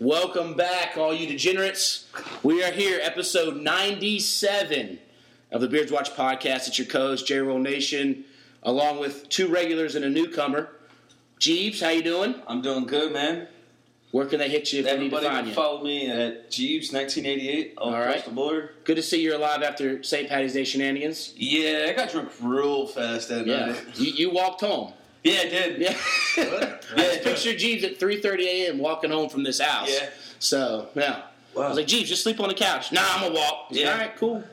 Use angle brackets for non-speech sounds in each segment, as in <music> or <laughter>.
Welcome back, all you degenerates. We are here, episode 97 of the Beards Watch podcast. It's your co-host, J Roll Nation, along with two regulars and a newcomer. Jeebs, how you doing? I'm doing good, man. Where can they hit you if they need to Everybody find can you? follow me at Jeebs 1988 all, All across right. the board. Good to see you're alive after St. Patty's Day shenanigans. Yeah, I got drunk real fast that Yeah, night. you, you walked home. Yeah, I did. Yeah, What? I <laughs> just Yeah. picture Jeebs at 3:30 a.m. walking home from this house. Yeah. So yeah, I was like, Jeebs, just sleep on the couch. Nah, I'm gonna walk. He's like, Yeah. All right, cool.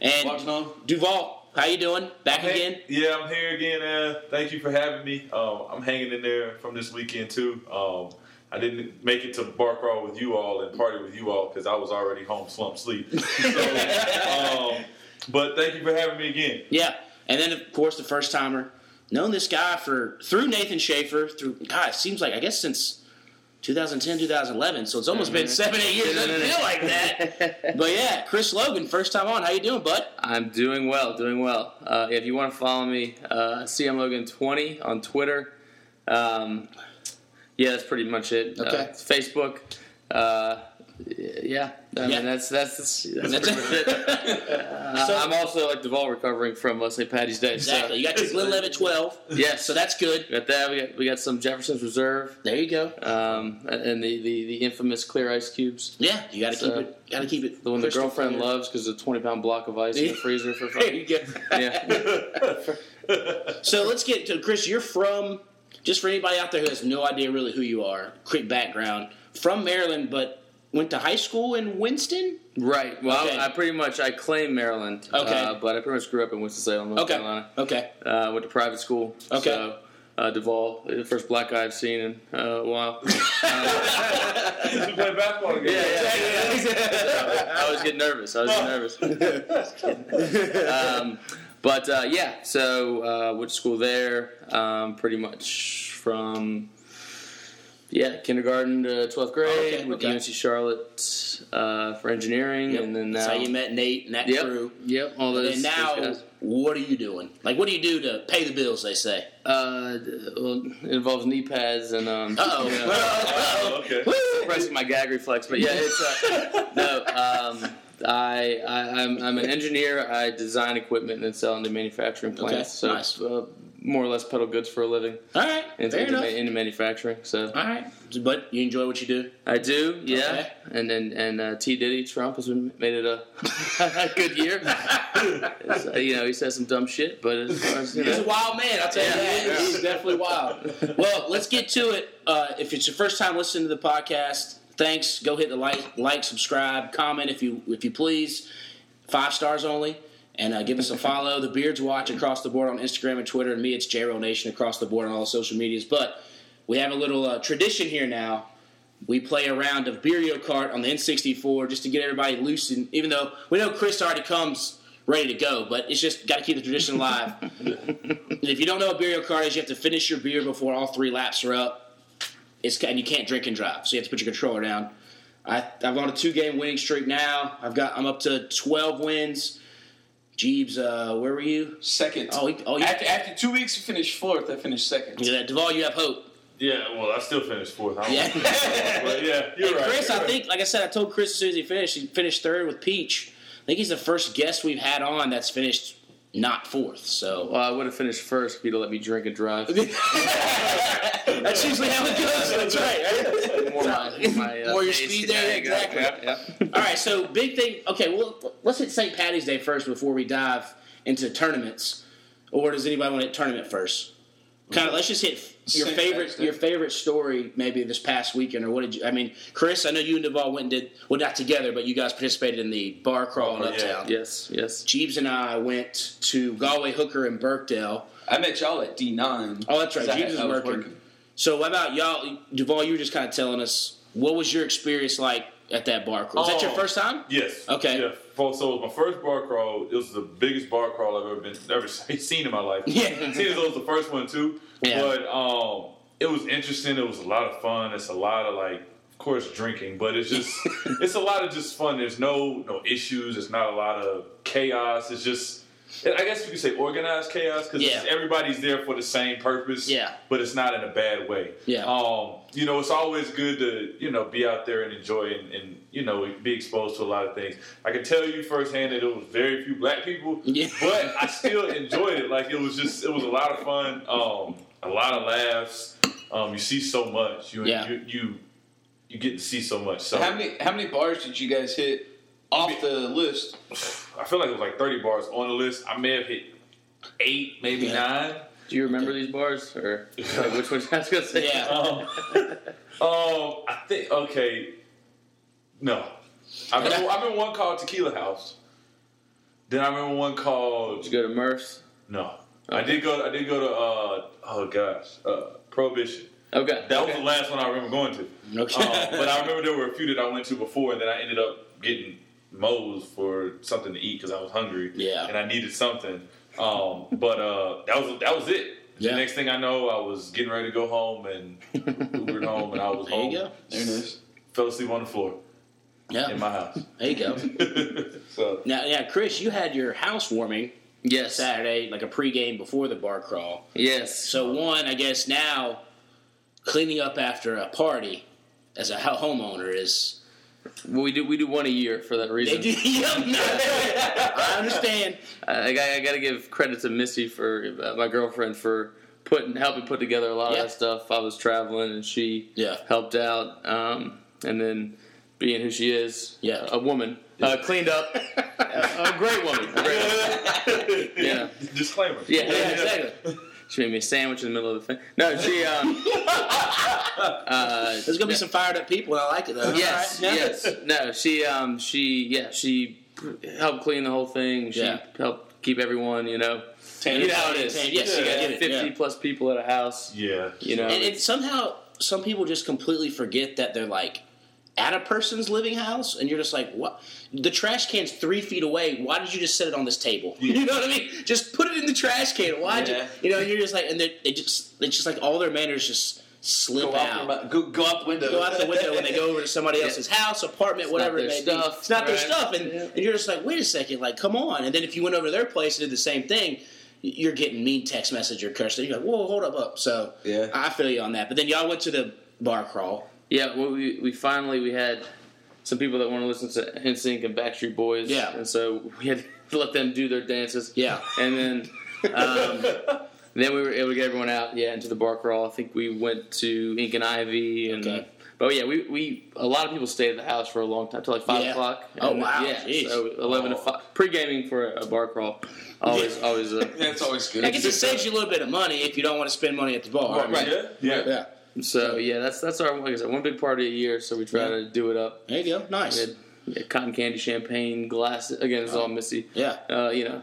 And Walking home. Duvall, how you doing? Back Hey, again? Yeah, I'm here again. Uh, thank you for having me. Um, I'm hanging in there from this weekend too. Um, I didn't make it to bar crawl with you all and party with you all because I was already home slump sleep. <laughs> So, um, but thank you for having me again. Yeah, and then of course the first timer, known this guy for through Nathan Schaefer through God, it seems like I guess since 2010, 2011. So it's almost been seven, eight years. Doesn't feel like that. <laughs> But yeah, Chris Logan, first time on. How you doing, bud? I'm doing well, doing well. Uh, if you want to follow me, uh, CMLogan20 on Twitter. Um, yeah, that's pretty much it. Okay. Uh, Facebook. Yeah, I yeah. mean, that's that's, that's, that's, uh, so, I'm also like Duvall recovering from uh, St. Patty's Day. Exactly. You got your Glenlivet 12. So, yes, So that's good. we got that. We got we got some Jefferson's Reserve. There you go. Um, and the, the, the infamous clear ice cubes. Yeah, you got to keep it. Got to keep it. The one the girlfriend clear. loves because it's a 20 pound block of ice in the <laughs> freezer for There fun. you go. Yeah. <laughs> So let's get to Chris. You're from just for anybody out there who has no idea really who you are. Quick background from Maryland, but went to high school in Winston. Right. Well, Okay. I pretty much I claim Maryland. Okay. Uh, but I pretty much grew up in Winston Salem, North Okay. Carolina. Okay. Uh, went to private school. Okay. So, uh, Duvall, the first black guy I've seen in uh, a while. <laughs> we play basketball <laughs> together. I was getting nervous. I was getting nervous. <laughs> um, but uh, yeah, so uh, went to school there. Um, pretty much from yeah kindergarten to twelfth grade. Okay, Went okay. UNC Charlotte uh, for engineering, Yep. and then now That's how you met Nate and that Yep. crew. Yep. All those. And now, those what are you doing? Like, what do you do to pay the bills? They say. Uh, well, it involves knee pads and um. Uh-oh. you know, <laughs> Oh, okay. <laughs> suppressing my gag reflex, but yeah, it's uh, <laughs> no. Um, I, I I'm I'm an engineer. I design equipment and then sell into manufacturing plants. Okay, so nice. uh, more or less peddle goods for a living All right, into, fair into, enough. into manufacturing. So All right, but you enjoy what you do. I do, yeah. Okay. And then and uh, T Diddy Trump has been, made it a, <laughs> a good year. <laughs> Uh, you know, he says some dumb shit, but as as you He's a wild man. I'll tell you Yeah. that. Yeah. He's definitely wild. <laughs> Well, let's get to it. Uh, if it's your first time listening to the podcast, thanks. Go hit the like, like, subscribe, comment if you if you please. Five stars only. And uh, give us a follow. The Beards Watch across the board on Instagram and Twitter. And me, it's JRO Nation across the board on all the social medias. But we have a little uh, tradition here now. We play a round of Beerio Kart on the N64 just to get everybody loose. And even though we know Chris already comes ready to go, but it's just got to keep the tradition alive. If you don't know what Beerio Kart is, you have to finish your beer before all three laps are up. It's and you can't drink and drive, so you have to put your controller down. I, I've on a two-game winning streak now. I've got I'm up to 12 wins. Jeebs, uh, where were you? Second. Oh, he, oh, you, after, after two weeks, you finished fourth. I finished second. yeah, Duvall, you have hope. Yeah, well, I still finished fourth. I Yeah. <laughs> but yeah, you're And right. Chris, you're I right. think, like I said, I told Chris as soon as he finished, he finished third with Peach. I think he's the first guest we've had on that's finished not fourth. So well, I would have finished first if you'd have let me drink and drive. <laughs> that's usually how it goes. That's right. <laughs> More, my, my, uh, More your speed there, Yeah, exactly. Yep. All right, so big thing. Okay, well, let's hit St. Patty's Day first before we dive into tournaments. Or does anybody want to hit tournament first? Kind of. Let's just hit your favorite your favorite story maybe this past weekend or what did you? I mean, Chris, I know you and Duvall went and did well not together, but you guys participated in the bar crawl in Oh, yeah. Uptown. Yes, yes. Jeebs and I went to Galway Hooker and Birkdale. I met y'all at D9. Oh, that's right I Jeebs had- is I was working. working. So, what about y'all, Duvall? You were just kind of telling us what was your experience like at that bar crawl. Was that your Oh. first time? Yes. Okay. Yeah. So it was my first bar crawl. It was the biggest bar crawl I've ever been ever <laughs> seen in my life. Yeah. Seen as though it was the first one too. Yeah. But um, it was interesting. It was a lot of fun. It's a lot of like, of course, drinking, but it's just <laughs> it's a lot of just fun. There's no no issues. It's not a lot of chaos. It's just. I guess you could say organized chaos because Yeah. everybody's there for the same purpose. Yeah. but it's not in a bad way. Yeah. Um, you know, it's always good to you know be out there and enjoy and, and you know be exposed to a lot of things. I can tell you firsthand that it was very few black people, Yeah. <laughs> but I still enjoyed it. Like it was just it was a lot of fun, um, a lot of laughs. Um, you see so much. You Yeah. you, you you get to see so much. So How many how many bars did you guys hit off the list? I feel like it was like thirty bars on the list. I may have hit eight, maybe Yeah. nine. Do you remember these bars or <laughs> like, which ones? <laughs> I was gonna say. Yeah. Um, <laughs> um, I think okay. No, I remember, I remember one called Tequila House. Then I remember one called Did you go to Murph's? no. I did go. I did go to uh, oh gosh, uh, Prohibition. Okay. That was the last one I remember going to. Okay. Um, but I remember there were a few that I went to before, and then I ended up getting Moe's for something to eat because I was hungry. Yeah. and I needed something. Um, but uh, that was that was it. Yeah. The next thing I know, I was getting ready to go home and <laughs> Ubered home, and I was There home. you go. There it is. Fell asleep on the floor Yeah. in my house. There you go. <laughs> so Now, yeah, Chris, you had your housewarming Yes. Saturday, like a pregame before the bar crawl. Yes. So one, I guess now cleaning up after a party as a <laughs> homeowner is Well, we do we do one a year for that reason. do. <laughs> Yep, no, <laughs> I understand. I, I, got to give credit to Missy for uh, my girlfriend for putting helping put together a lot Yeah. of that stuff. I was traveling and she Yeah. helped out, um, and then being who she is, Yeah. a woman, uh, cleaned up, a, <laughs> a great woman, a great woman. Yeah. disclaimer. Yeah, Yeah, exactly. She made me a sandwich in the middle of the thing. No, she. Um, <laughs> uh, There's gonna be some fired up people. I like it though. Yes, All right. yes. <laughs> No, she, um, she, yeah, she helped clean the whole thing. She Yeah. helped keep everyone, you know. Tan- you know how it is. tan- yes, you I got it, fifty yeah. plus people at a house. Yeah. You know, And, and somehow some people just completely forget that they're like at a person's living house, and you're just like, what? The trash can's three feet away. Why did you just set it on this table? <laughs> You know what I mean? Just put it in the trash can. Why? would Yeah. You, you know, you're just like, and they they just it's just like all their manners just slip Go out. out, go, go out the window. Go out the window when they go over to somebody <laughs> Yeah. else's house, apartment, not whatever their it may stuff, be. It's not their stuff, and, Yeah. and you're just like, wait a second, like, come on. And then if you went over to their place and did the same thing, you're getting mean text message or curse. You're like, whoa, hold up, up. So Yeah. I feel you on that. But then y'all went to the bar crawl. Yeah. Well, we we finally we had some people that want to listen to NSYNC and Backstreet Boys. Yeah. and so we had to <laughs> let them do their dances. Yeah. and then. Um, <laughs> Then we were able to get everyone out, yeah, into the bar crawl. I think we went to Ink and Ivy, and Okay. but yeah, we, we a lot of people stayed at the house for a long time till like five Yeah. o'clock. Oh, wow. Yeah, Jeez. so eleven to five pre gaming for a, a bar crawl. Always, always. A, <laughs> That's always good. I guess it saves you a little bit of money if you don't want to spend money at the bar. I mean, Right. Yeah. Yeah. Yeah. So yeah, that's that's our like I said, one big party a year. So we try Yeah. to do it up. There you go. Nice. Had, we cotton candy, champagne, glasses. Again, it's all missy. Yeah. Uh, you know,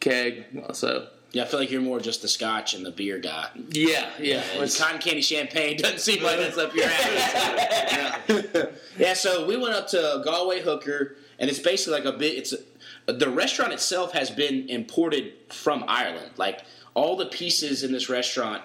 keg. So Yeah, I feel like you're more just the scotch and the beer guy. yeah, yeah. Let's- cotton candy champagne doesn't seem like that's up your alley. <laughs> yeah. yeah, so we went up to Galway Hooker, and it's basically like a bit. It's a, the restaurant itself has been imported from Ireland. Like all the pieces in this restaurant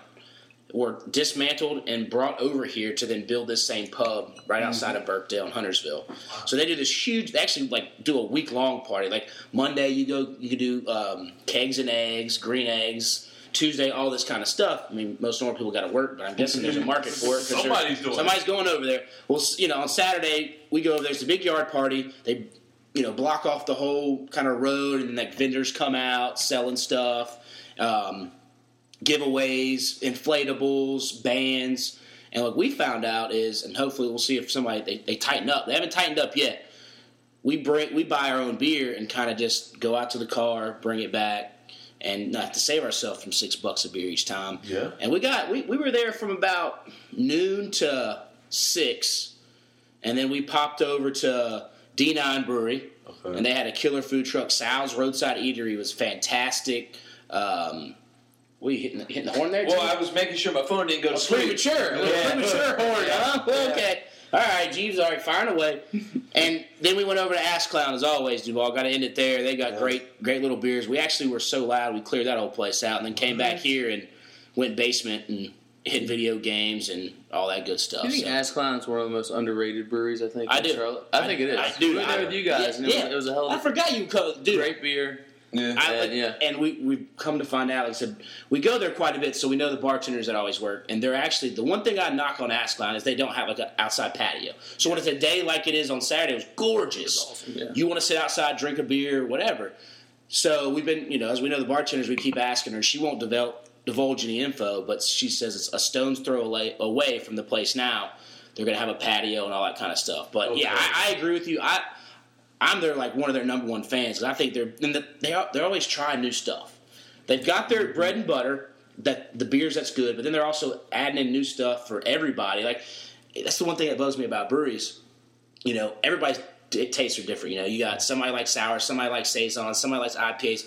were dismantled and brought over here to then build this same pub right outside of Birkdale in Huntersville. So they do this huge. They actually like do a week long party. Like Monday, you go, you could do um, kegs and eggs, green eggs. Tuesday, all this kind of stuff. I mean, most normal people got to work, but I'm guessing there's a market for it. Somebody's doing it. Somebody's going over there. Well, you know, on Saturday we go over. There's a big yard party. They, you know, block off the whole kind of road, and like vendors come out selling stuff. Um, giveaways, inflatables, bands. And what we found out is, and hopefully we'll see if somebody they, they tighten up. They haven't tightened up yet. We bring we buy our own beer and kind of just go out to the car, bring it back, and not to save ourselves from six bucks a beer each time. Yeah. And we got we, we were there from about noon to six, and then we popped over to D9 Brewery, Okay. and they had a killer food truck. Sal's Roadside Eatery was fantastic. Um, What you hitting the, hitting the horn there? Well, Jeebs? I was making sure my phone didn't go to sleep. premature. A little Yeah. premature <laughs> horn, huh? Yeah. Okay. All right, Jeebs, all right, firing away. <laughs> and then we went over to Ass Clown as always, Duvall. Got to end it there. They got great, great little beers. We actually were so loud we cleared that whole place out, and then came back here and went basement and hit video games and all that good stuff. I think so. Ass Clown is one of the most underrated breweries. I think. I in do. Charlotte. I, think it is. I, dude, we were there with you guys, yeah, and it, yeah. was, it was a hell of a I forgot you, co- dude. great beer. Yeah. I, Yeah, yeah. And we we've come to find out, like I said, we go there quite a bit, so we know the bartenders that always work. And they're actually the one thing I knock on Ass Clown is they don't have like an outside patio. So when it's a day like it is on Saturday, it was gorgeous. awesome, yeah. You want to sit outside, drink a beer, whatever. So we've been, you know, as we know the bartenders, we keep asking her. She won't develop, divulge any info, but she says it's a stone's throw away, away from the place now. They're going to have a patio and all that kind of stuff. But yeah, I, I agree with you. I I'm their like one of their number one fans. 'cause I think they're and the, they are, they're always trying new stuff. They've got their bread and butter that the beers that's good, but then they're also adding in new stuff for everybody. Like that's the one thing that bugs me about breweries. You know, everybody's tastes are different. You know, you got somebody likes sour, somebody likes saisons, somebody likes IPAs.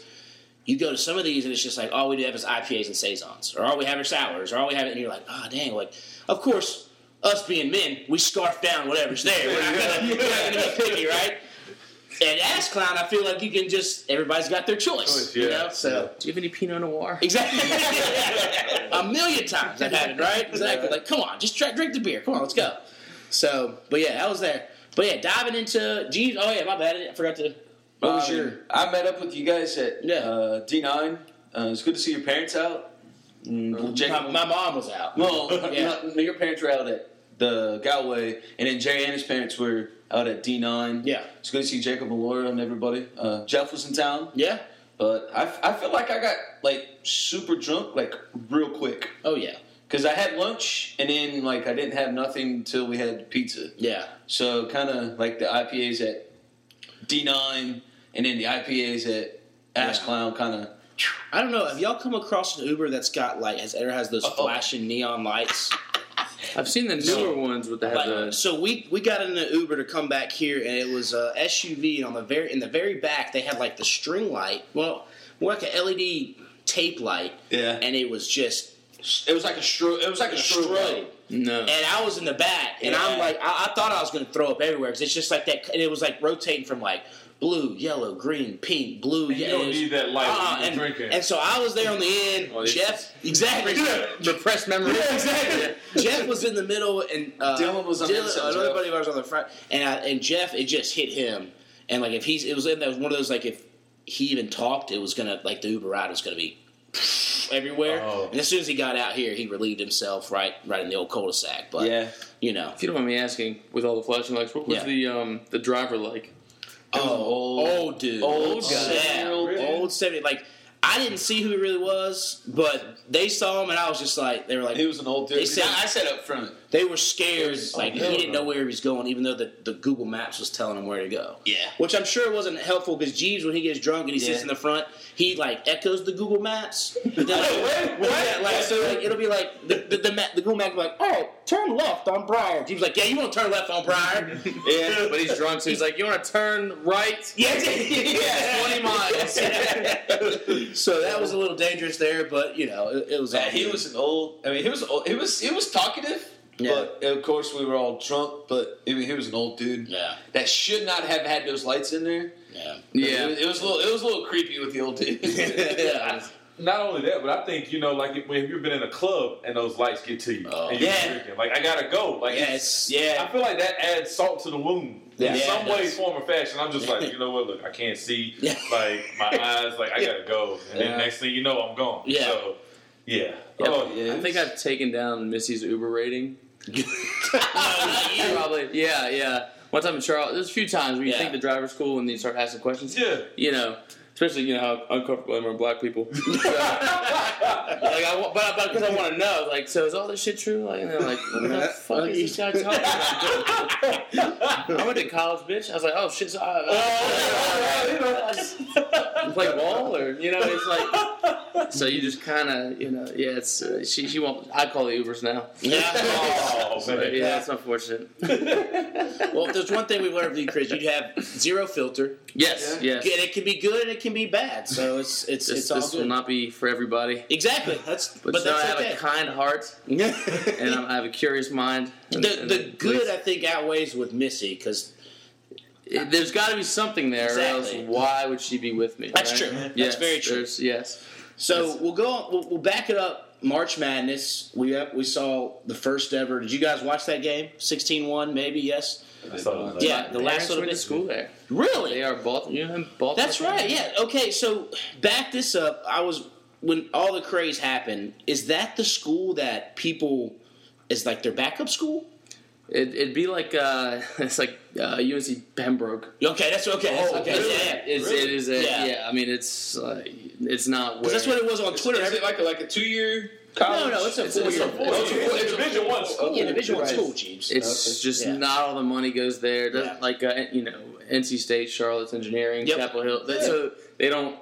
You go to some of these and it's just like all we do have is IPAs and saisons, or all we have are sours, or all we have, and you're like, oh dang, like of course. Us being men, we scarf down whatever's there. We're not gonna, we're not gonna be picky, right? And Ass Clown, I feel like you can just everybody's got their choice. Choice, You yeah. know, so Do you have any Pinot Noir? exactly <laughs> a million times I've had it, right? Exactly. Like, come on, just try, drink the beer. Come on, let's go. So, but yeah, I was there. But yeah, diving into Jeebs. Oh yeah, my bad. I forgot to. What was Um, your? I met up with you guys at Yeah. uh, D9. Uh, it's good to see your parents out. Mm, Jacob- My, my mom was out. well, <laughs> Yeah. no, your parents were out at the Galway, and then Jerry and his parents were out at D9. Yeah. It's good to see Jacob and Laura and everybody. Uh, Jeff was in town, Yeah. but I, I feel like I got like super drunk like real quick Oh yeah. because I had lunch and then like I didn't have nothing until we had pizza. Yeah. So kind of like the IPAs at D9 and then the IPAs at Ass Yeah. Clown kind of. I don't know. Have y'all come across an Uber that's got like has ever has those Uh-oh. flashing neon lights? I've seen the newer ones with the have Like, the so we we got in an Uber to come back here, and it was a SUV. And on the very in the very back, they had like the string light. Well, more like a LED tape light, Yeah. and it was just It was like a strobe. It was like a a strobe. strobe. no. And I was in the back, and Yeah. I'm like, I, I thought I was going to throw up everywhere because it's just like that. And it was like rotating from like blue, yellow, green, pink, blue. And you yellow. don't need that light Uh-uh, and, and so I was there on the end. Oh, Jeff, exactly. repressed memory. Yeah, exactly. Jeff was in the middle, and uh, Dylan was on the Dylan- inside, Another buddy of ours on the front, and I, and Jeff, it just hit him, and like if he's, it was in that was one of those like if he even talked, it was gonna like the Uber ride was gonna be <laughs> everywhere. Oh. And as soon as he got out here, he relieved himself right right in the old cul-de-sac. But Yeah. you know, If you don't mind me asking, with all the flashing lights, what was Yeah. the um the driver like? It was an old- old dude, old guy. yeah, Really? old seventy. Like I didn't see who he really was, but they saw him, and I was just like, they were like, He was an old dude. They said- I sat up front. They were scared, like oh, he didn't know where he was going, even though the, the Google Maps was telling him where to go. Yeah. Which I'm sure wasn't helpful because Jeebs, when he gets drunk and he sits Yeah. in the front, he like echoes the Google Maps. <laughs> Then, like, what? yeah, like, so like, it'll be like the the, the, ma- the Google Maps will be like, oh, turn left on Briar. Jeebs like, yeah, you want to turn left on Briar? <laughs> Yeah. But he's drunk, so he's like, "You want to turn right?" <laughs> yeah, yeah, 20 miles. so that was a little dangerous there, but you know, it, it was. Yeah, he was an old. I mean, he was old, he was he was talkative. Yeah. But of course, we were all drunk. But I mean, he was an old dude Yeah, that should not have had those lights in there. yeah, Yeah. It was, it was a little. It was a little creepy with the old dude. <laughs> yeah. Not only that, but I think you know, like if, when you've been in a club and those lights get to you, Oh. and you're Yeah. drinking, like I gotta go. Like Yes. yeah. I feel like that adds salt to the wound Yeah. in Yeah, some it way, form, or fashion. I'm just like, <laughs> you know what? Look, I can't see. Yeah. Like my <laughs> eyes, like I gotta go. And Yeah. then next thing you know, I'm gone. Yeah. So, yeah. Yeah, Oh, yeah. I think I've taken down Missy's Uber rating. <laughs> Probably. Yeah, yeah. One time in Charlotte, there's a few times where you Yeah. think the driver's cool and then you start asking questions. yeah. You know, especially you know how uncomfortable I am around black people. So, <laughs> like I, but but because I want to know, like, so is all this shit true? Like, and they're like, what the fuck is this guy talking about? I went to college, bitch. I was like, oh shit. So I, I, you play ball or you know, it's like so you just kind of, you know, yeah. It's uh, she. She won't. I call the Ubers now. Yeah. <laughs> Oh, So, man. yeah, it's unfortunate. well, if there's one thing we learned from you, Chris, you have zero filter. Yes, yes. And it can be good and it can be bad. So it's it's This, it's all this will not be for everybody. exactly. <laughs> That's But, but, so I that's have okay. a kind heart <laughs> and I'm, I have a curious mind. And- the and the good least- I think outweighs with Missy because there's got to be something there. Or else why would she be with me? That's right? true. That's very true. Yes. So Yes. we'll go. On, we'll, we'll back it up. March Madness. We uh, we saw the first ever. Did you guys watch that game? 16-1? Maybe yes. I thought it was Yeah, the last parents little went bit. school there. Really? They are both. You know, both That's right. Yeah. Okay. So back this up. I was when all the craze happened. Is that the school that people is like their backup school? It, it'd be like uh, <laughs> it's like uh, UNC Pembroke. Okay, that's okay. That's Oh, okay. really? Yeah, yeah. It's, Really? It is a Yeah. yeah. I mean, it's uh, it's not. Where, 'Cause that's what it was on Twitter. is it like a, like a two year no, college? no, it's a It's a- four it's year. a four-year. Oh, it's a Division One school. Yeah, Division One school, Jeebs. It's just Yeah. not all the money goes there. Doesn't Yeah. like uh, you know NC State, Charlotte's Engineering, Yep. Chapel Hill. They- So they don't.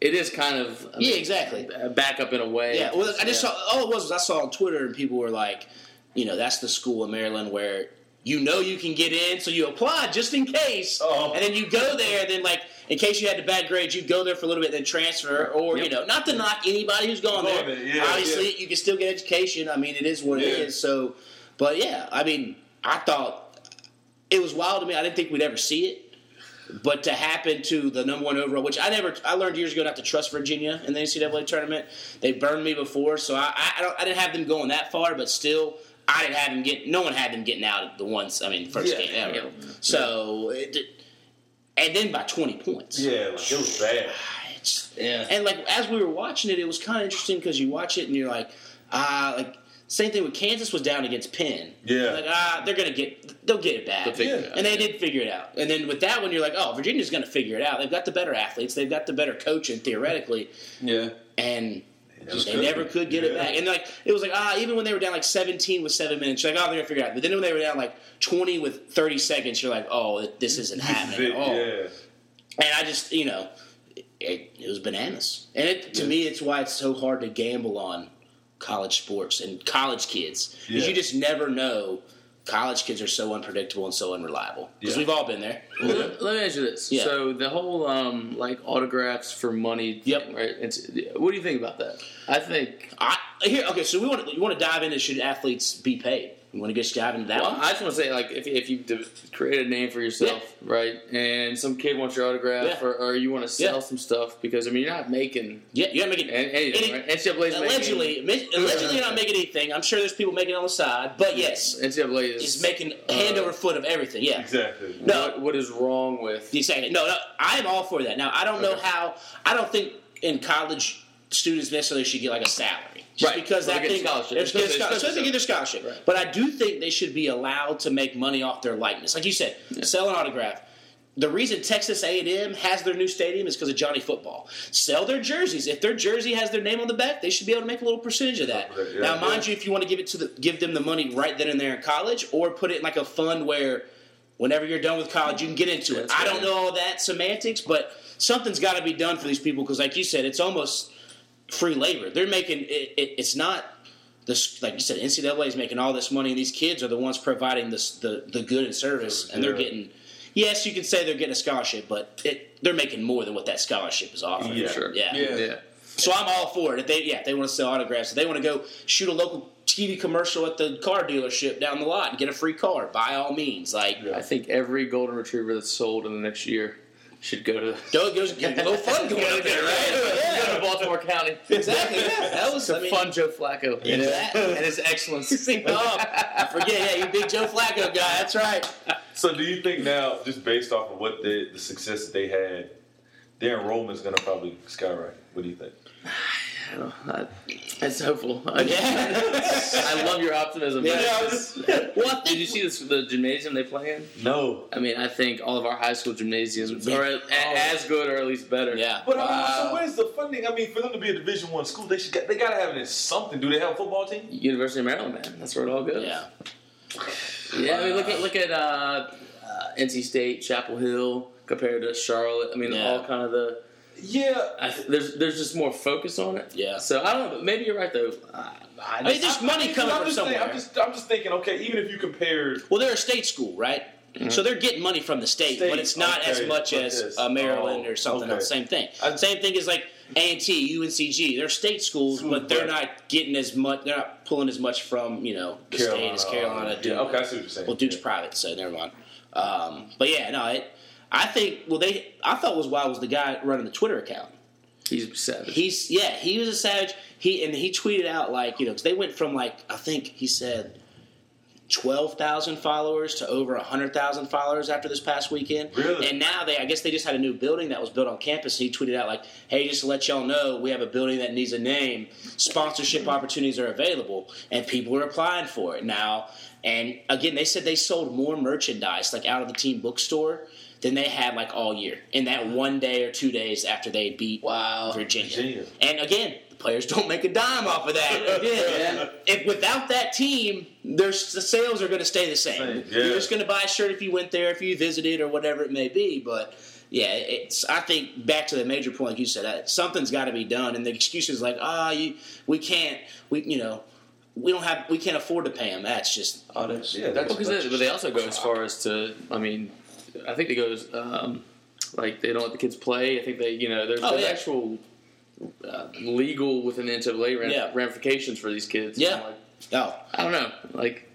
It is kind of I Yeah, mean, exactly. a backup in a way. Yeah, well, I just Yeah. saw all it was was I saw on Twitter and people were like, you know, that's the school in Maryland where you know you can get in, so you apply just in case, Oh. and then you go there. And then like in case you had the bad grades, you go there for a little bit, then transfer, or you know, not to knock anybody who's gone Going there. yeah, Obviously, you can still get education. I mean, it is what it Yeah. is. So, but yeah, I mean, I thought it was wild to me. I didn't think we'd ever see it. But to happen to the number one overall, which I never, I learned years ago not to trust Virginia in the NCAA tournament. They burned me before, so I, I, I, don't, I didn't have them going that far. But still, I didn't have them get. No one had them getting out at the once. I mean, first Yeah, game ever. yeah. So, it, and then by twenty points. Yeah, like it was bad. <sighs> Yeah. and like as we were watching it, it was kind of interesting because you watch it and you're like, ah, like same thing with Kansas was down against Penn. Yeah. like ah, they're gonna get, they'll get it back. They'll figure Yeah. it out. And they did figure it out. And then with that one, you're like, oh, Virginia's going to figure it out. They've got the better athletes. They've got the better coaching theoretically, Yeah. and never they never could get it back. And like it was like ah, even when they were down like 17 with seven minutes, you're like, oh, they're going to figure it out. But then when they were down like 20 with 30 seconds, you're like, oh, this isn't happening at all. Yeah. And I just, you know, it, it was bananas. And it, to me, it's why it's so hard to gamble on college sports and college kids because Yeah. you just never know. College kids are so unpredictable and so unreliable because Yeah. we've all been there. Let, let me ask you this. Yeah. So the whole um, like autographs for money. thing, Yep. Right. It's, what do you think about that? I think. I, here, okay, so we want to you want to dive into should athletes be paid? You want to get dive into that Well, one? I just want to say, like, if, if you create a name for yourself, right, and some kid wants your autograph, Yeah. or, or you want to sell Yeah. some stuff, because I mean, you're not making yeah, you're not making an- anything, any- right? NCAA's allegedly. making, Allegedly, you're not making anything. I'm sure there's people making it on the side, but yes, NCAA is it's making hand uh, over foot of everything. Yeah, Exactly. No. What, what is wrong with? Exactly. No, no, I'm all for that. Now, I don't know how. I don't think in college students necessarily should get like a salary, just Right. because Well, that they get thing. scholarship. There's, Because there's, they- scholarship. so they get their scholarship, Right. but I do think they should be allowed to make money off their likeness, like you said, sell an autograph. The reason Texas A&M has their new stadium is because of Johnny Football. Sell their jerseys. If their jersey has their name on the back, they should be able to make a little percentage of that. Yeah. now, mind you, if you want to give it to the, give them the money right then and there in college, or put it in like a fund where whenever you're done with college, you can get into it. That's I right. don't know all that semantics, but something's got to be done for these people because, like you said, it's almost free labor. They're making it, it, it's not this like you said. NCAA is making all this money, and these kids are the ones providing this the the good and service, and they're getting. Yes, you can say they're getting a scholarship, but it, they're making more than what that scholarship is offering. Yeah. Sure. Yeah. Yeah. Yeah. So I'm all for it. If they yeah, if they want to sell autographs, if they want to go shoot a local TV commercial at the car dealership down the lot and get a free car, by all means. Like Yeah. I think every golden retriever that's sold in the next year should go to go go get a <laughs> fun going up there, right? Yeah. go to Baltimore County. Exactly. Yeah, that was To I mean, fund Joe Flacco and, his, Yeah. and his excellence. <laughs> oh, I forget. Yeah, you big Joe Flacco guy. That's right. So do you think now, just based off of what the, the success that they had, their enrollment is going to probably skyrocket? What do you think? <sighs> <sighs> I don't know, I- It's hopeful. <laughs> I, Yeah. <laughs> I love your optimism. Yeah. It's- <laughs> Well, I Did you see this, the gymnasium they play in? No. I mean, I think all of our high school gymnasiums Yeah. are a- as good or at least better. Yeah. But I mean, so where's the funding? I mean, for them to be a Division One school, they should they got to have it in something. Do they have a football team? University of Maryland, man. That's where it all goes. Yeah. Yeah, I mean, look at look at uh, uh, NC State, Chapel Hill compared to Charlotte. I mean, Yeah. all kind of the Yeah, I, there's there's just more focus on it. Yeah. So I don't know. Maybe you're right though. I, I I mean, just- there's money I- coming from just thinking- somewhere. I'm just, I'm just thinking. Okay, even if you compared, Well, they're a state school, right? So they're getting money from the state, State, but it's not as much as uh, Maryland oh, or something okay. else. Same thing. I- Same thing is like A and T, UNCG. They're state schools, School, but they're but- not getting as much. They're not pulling as much from you know the state as Carolina. Duke. Yeah, okay, I see what you're saying. Well, Duke's Yeah. private, so never mind. Um, but yeah, no, it, I think. Well, they. I thought was wild was the guy running the Twitter account. he's savage. He's yeah, he was a savage. He and he tweeted out like you know because they went from like I think he said twelve thousand followers to over hundred thousand followers after this past weekend. Really? And now they I guess they just had a new building that was built on campus. He tweeted out like, "Hey, just to let y'all know, we have a building that needs a name. Sponsorship opportunities are available, and people are applying for it now." And again, they said they sold more merchandise like out of the team bookstore. Than they had like all year in that one day or two days after they beat Wow. Virginia. Virginia. And again, the players don't make a dime off of that. <laughs> Again, if without that team, there's the sales are going to stay the same. Same, yeah. You're just going to buy a shirt if you went there, if you visited, or whatever it may be. But yeah, it's. I think back to the major point, like you said, something's got to be done, and the excuse is like, ah, you, we can't, we, you know. We don't have. We can't afford to pay them. That's just. Oh, that's, Yeah, that's- Well, because they, but they also go as far as to, I mean, I think they go as, um, like they don't let the kids play. I think they, you know, there's, Oh, there's yeah. actual uh, legal within the NCAA ram- Yeah. ramifications for these kids. Yeah. I'm like, Oh, I don't know, like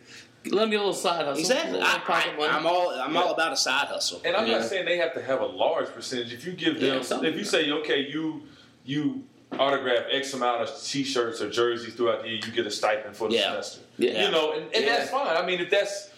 let me get a little side hustle. exactly. I, I, I'm all. I'm all about a side hustle. And I'm Yeah. not saying they have to have a large percentage. If you give them, something. if you say, okay, you you autograph X amount of T-shirts or jerseys throughout the year, you get a stipend for the Yeah. semester. Yeah. You know, and, and Yeah. that's fine. I mean, if that's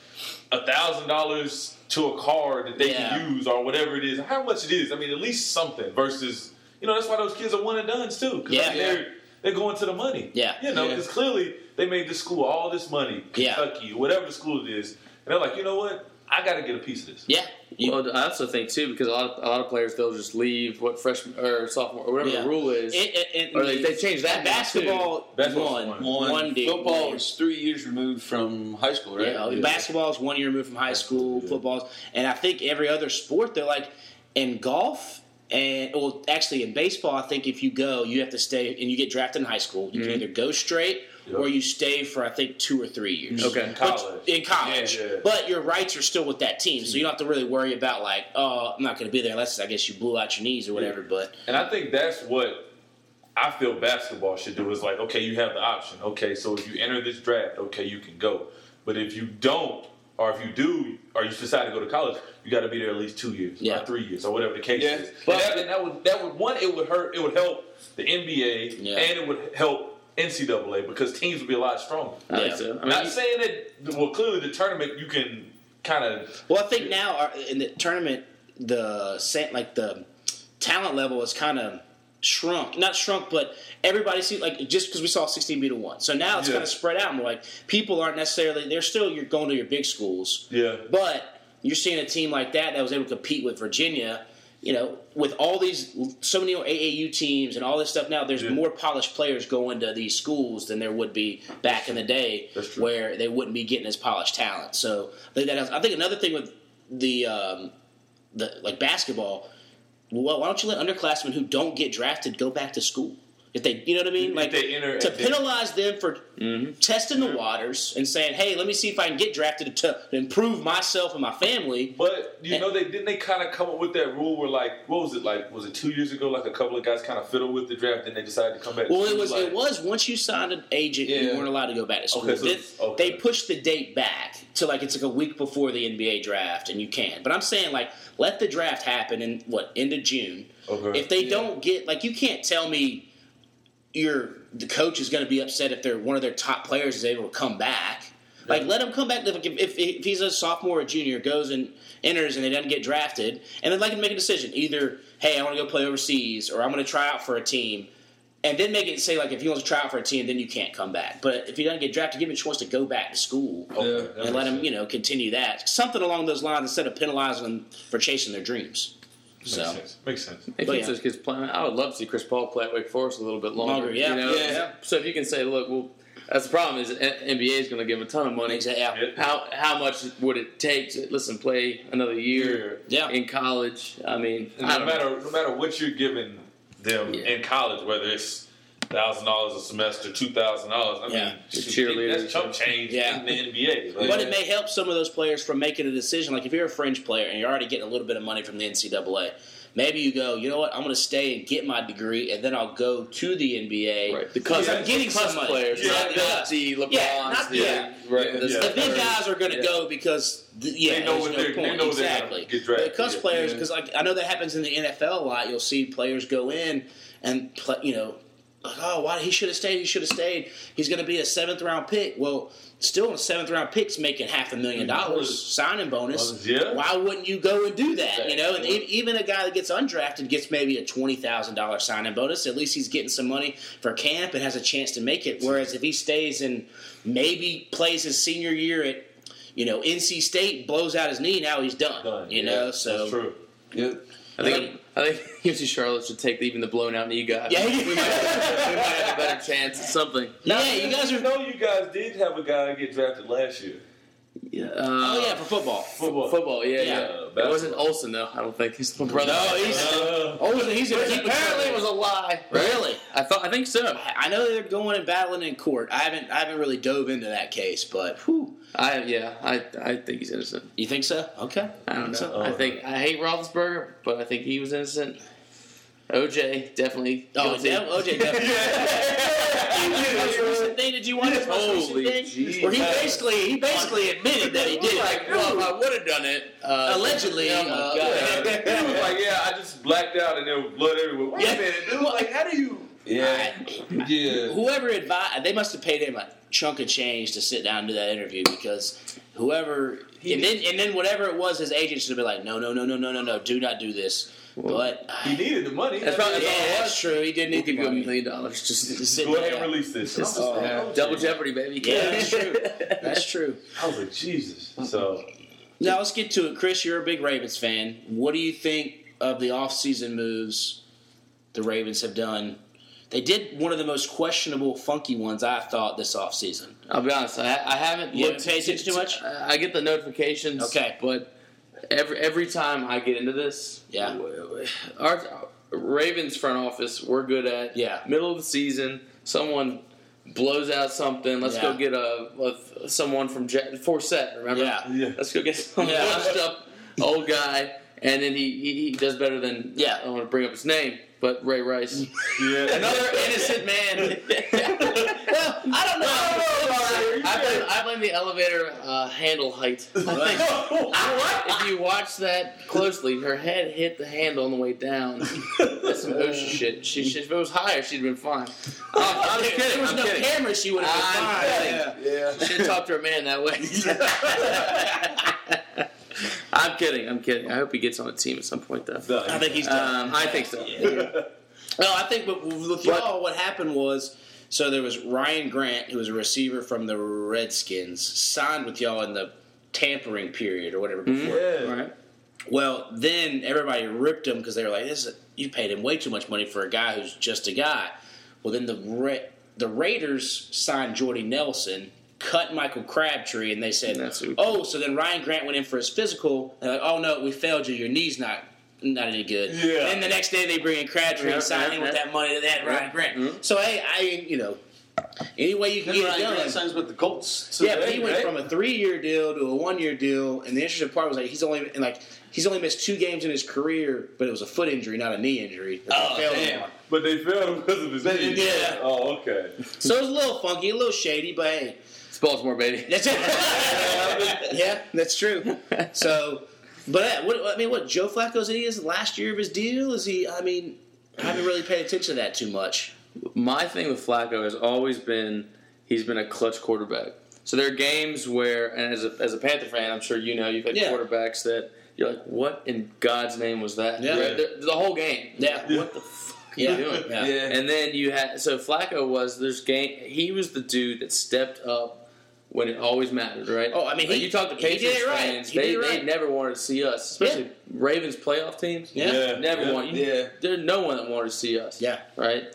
a thousand dollars to a card that they Yeah. can use or whatever it is, how much it is. I mean, at least something versus, you know, that's why those kids are one and done too. 'Cause, I Yeah. mean, they're they're going to the money. Yeah. You know, Yeah. because clearly they made the school all this money, Yeah. Kentucky, whatever the school it is, and they're like, you know what, I got to get a piece of this. Yeah. You- well, I also think too because a lot of a lot of players they'll just leave what freshman or sophomore or whatever Yeah. the rule is. It, it, it, Or they- they changed that now, basketball. Basketball's one, one. One, one deal. football is three years removed from high school, right? Yeah, basketball is one year removed from high school. Yeah. Football's, and I think every other sport they're like in golf and well, actually in baseball, I think if you go, you have to stay and you get drafted in high school. You can mm-hmm. either go straight or you stay for I think two or three years. Mm-hmm. Okay. In But- college. in college, Yeah, yeah. but your rights are still with that team, so you don't have to really worry about like, oh, I'm not going to be there unless I guess you blew out your knees or whatever. But And I think that's what I feel basketball should do is like, okay, you have the option. Okay, so if you enter this draft, okay, you can go. But if you don't, or if you do, or you decide to go to college, you got to be there at least two years, Yeah. or three years, or whatever the case Yeah. is. But- and, that, and that would that would one, it would hurt, it would help the NBA, Yeah. and it would help NCAA because teams would be a lot stronger. I think Yeah. so. I mean, Not you- saying that. Well, clearly the tournament you can kind of Well, I think now our, in the tournament, the like the talent level is kind of shrunk. Not shrunk, but everybody sees like just because we saw 16 beat to one. So now it's Yeah. kind of spread out more. Like people aren't necessarily they're still you're going to your big schools, yeah. but you're seeing a team like that that was able to compete with Virginia. You know, with all these so many AAU teams and all this stuff now, there's Yeah. more polished players going to these schools than there would be back in the day, where they wouldn't be getting as polished talent. So I think that has, I think another thing with the um, the like basketball, well, why don't you let underclassmen who don't get drafted go back to school? If they, you know what I mean, like they enter- to penalize them for mm-hmm. testing the mm-hmm. waters and saying, "Hey, let me see if I can get drafted to, to improve myself and my family." But you And- know, they didn't they kind of come up with that rule where like, what was it like? Was it two years ago? Like a couple of guys kind of fiddled with the draft, and they decided to come back. Well, it was like, it was once you signed an agent, you weren't allowed to go back to school. Okay, so Then okay. They pushed the date back to like it's like a week before the NBA draft, and you can. But I'm saying like let the draft happen in what end of June. Okay. If they Yeah. don't get like you can't tell me your the coach is going to be upset if they're one of their top players is able to come back. Like let him come back. Like, if, if, if he's a sophomore or junior, goes and enters and they doesn't get drafted, and then let him make a decision. Either hey, I want to go play overseas, or I'm going to try out for a team, and then make it say like if he wants to try out for a team, then you can't come back. But if he doesn't get drafted, give him a choice to go back to school Yeah. and let him sense. you know continue that something along those lines instead of penalizing them for chasing their dreams. Makes So sense. Makes sense. It keeps yeah. those kids playing. I would love to see Chris Paul play at Wake Forest a little bit longer. Longer, yeah. You know? Yeah. So if you can say, look, well, that's the problem is NBA is going to give him a ton of money. Exactly. Yeah. Yeah. How how much would it take to listen play another year Yeah. in college? I mean, And I no don't know. matter no matter what you're giving them Yeah. in college, whether it's thousand dollars a semester, two thousand dollars. I Yeah. mean, The cheerleaders. That's chump change Yeah. in the NBA. Like, But it may help some of those players from making a decision. Like if you're a fringe player and you're already getting a little bit of money from the NCAA, maybe you go, you know what, I'm going to stay and get my degree, and then I'll go to the NBA Right. The because cusp, I'm getting the some money. players, Yeah, not, yeah. the LeBrons, Yeah, not- the, yeah. right. Yeah. The, The big guys are going to Yeah. go because th- yeah, They know what no they're- they point. know they're exactly. get the cusp players, because like I know that happens in the NFL a lot. You'll see players go in and play, you know, like oh, why he should have stayed. He should have stayed. He's going to be a seventh round pick. Well, still a seventh round pick's making half a million mm-hmm. dollars signing bonus. Yeah. Why wouldn't you go and do that? You know, and e- even a guy that gets undrafted gets maybe a twenty thousand dollars signing bonus. At least he's getting some money for camp and has a chance to make it. Whereas if he stays and maybe plays his senior year at you know NC State, blows out his knee, now he's done. Done. You Yeah, know, so that's true. Yeah. I think I think <laughs> UC Charlotte should take even the blown out knee guy. Yeah. we, might, we might have a better chance at something. yeah, you guys are. know you guys did have a guy get drafted last year. Yeah, uh, Oh yeah, for football. Football. football. Yeah, Yeah. yeah. It wasn't Olsen though. I don't think he's the brother. No, he's Uh, oh, he's apparently it was a lie. right? really. I thought. I think so. I know they're going and battling in court. I haven't, I haven't really dove into that case, but whew. I yeah. I I think he's innocent. you think so? Okay, I don't know. So- I think I hate Roethlisberger, but I think he was innocent. OJ definitely Oh, guilty. damn, OJ definitely. <laughs> Most recent thing did you watch? His most recent Holy thing? jeez. Where he basically he basically admitted that he did. Like, well, I would have done it. Uh, Allegedly, Oh my uh, god. he was like, yeah, I just blacked out and there was blood everywhere. Wait Yeah. a minute, dude. Like, how do you? Yeah. I- Yeah. whoever advised, they must have paid him a chunk of change to sit down and do that interview because whoever and then and then whatever it was, his agent should have been like, no, no, no, no, no, no, no, do not do this. But He needed the money. That's probably- yeah, all it that's true. He did We'll need give the you a million dollars. Just, Just sit Go ahead and release this. This I was uh, yeah. oh, double jeopardy, baby. Yeah, that's true. <laughs> That's true. I was like, Jesus. So Now let's get to it. Chris, you're a big Ravens fan. What do you think of the offseason moves the Ravens have done? They did one of the most questionable, funky ones I thought this offseason. I'll be honest. I, I haven't You looked. haven't attention too much? I get the notifications. Okay. but every every time I get into this, Yeah. our Ravens front office, we're good at. Yeah. Middle of the season, someone blows out something. Let's go get a, a someone from Jet, Forsett. Remember? Yeah. yeah. Let's go get <laughs> some Yeah. washed up old guy, and then he, he, he does better than Yeah. I don't want to bring up his name, but Ray Rice, Yeah. <laughs> another innocent man. <laughs> Well, <laughs> I don't know. <laughs> I blame, I blame the elevator uh, handle height. <laughs> I think if you watch that closely, her head hit the handle on the way down. That's some OSHA shit. She, she, if it was higher, she'd have been fine. I'm, I'm If kidding. there was I'm no kidding. camera, she would have been fine. kidding. Yeah. yeah. Should talk to her man that way. I'm kidding. I'm kidding. I hope he gets on a team at some point, though. No, I think he's done. Um, I think so. Well, I think with, with y'all, what happened was so there was Ryan Grant, who was a receiver from the Redskins, signed with y'all in the tampering period or whatever mm-hmm. before. Yeah. Right. Well, then everybody ripped him because they were like, "This is you paid him way too much money for a guy who's just a guy." Well, then the Ra- the Raiders signed Jordy Nelson, cut Michael Crabtree, and they said, That's "Oh, so then Ryan Grant went in for his physical." They're like, "Oh no, we failed you. Your knee's not." Not any good. Yeah. Then the next day they bring in Crabtree Yeah, and sign yeah, him with yeah. that money that they had Ryan Grant. Mhm. So hey, I you know, any way you can Then get Ryan it Grant done. signs with the Colts. Yeah, but he went right? from a three-year deal to a one-year deal, and the interesting part was like he's only and like he's only missed two games in his career, but it was a foot injury, not a knee injury. Oh, failed him damn. But they failed him because of his knee. Yeah. Oh, okay. <laughs> So it was a little funky, a little shady, but hey, It's Baltimore, baby. that's it. <laughs> <laughs> yeah, that's true. So, but uh, what, I mean, what Joe Flacco's he is last year of his deal? Is he? I mean, I haven't really paid attention to that too much. My thing with Flacco has always been he's been a clutch quarterback. So there are games where, and as a, as a Panther fan, I'm sure you know you've had Yeah. quarterbacks that you're like, what in God's name was that? Yeah. Right? The, the whole game. Yeah. What the fuck are Yeah. you doing? Yeah. Yeah. And then you had so Flacco was there's game. He was the dude that stepped up when it always mattered, right? Oh, I mean, Like, he- you talk to he Patriots right. fans, He they did it they never wanted to see us, especially Ravens playoff teams. Yeah. Yeah. Never Yeah. want. Yeah. There's no one that wanted to see us. Yeah. Right.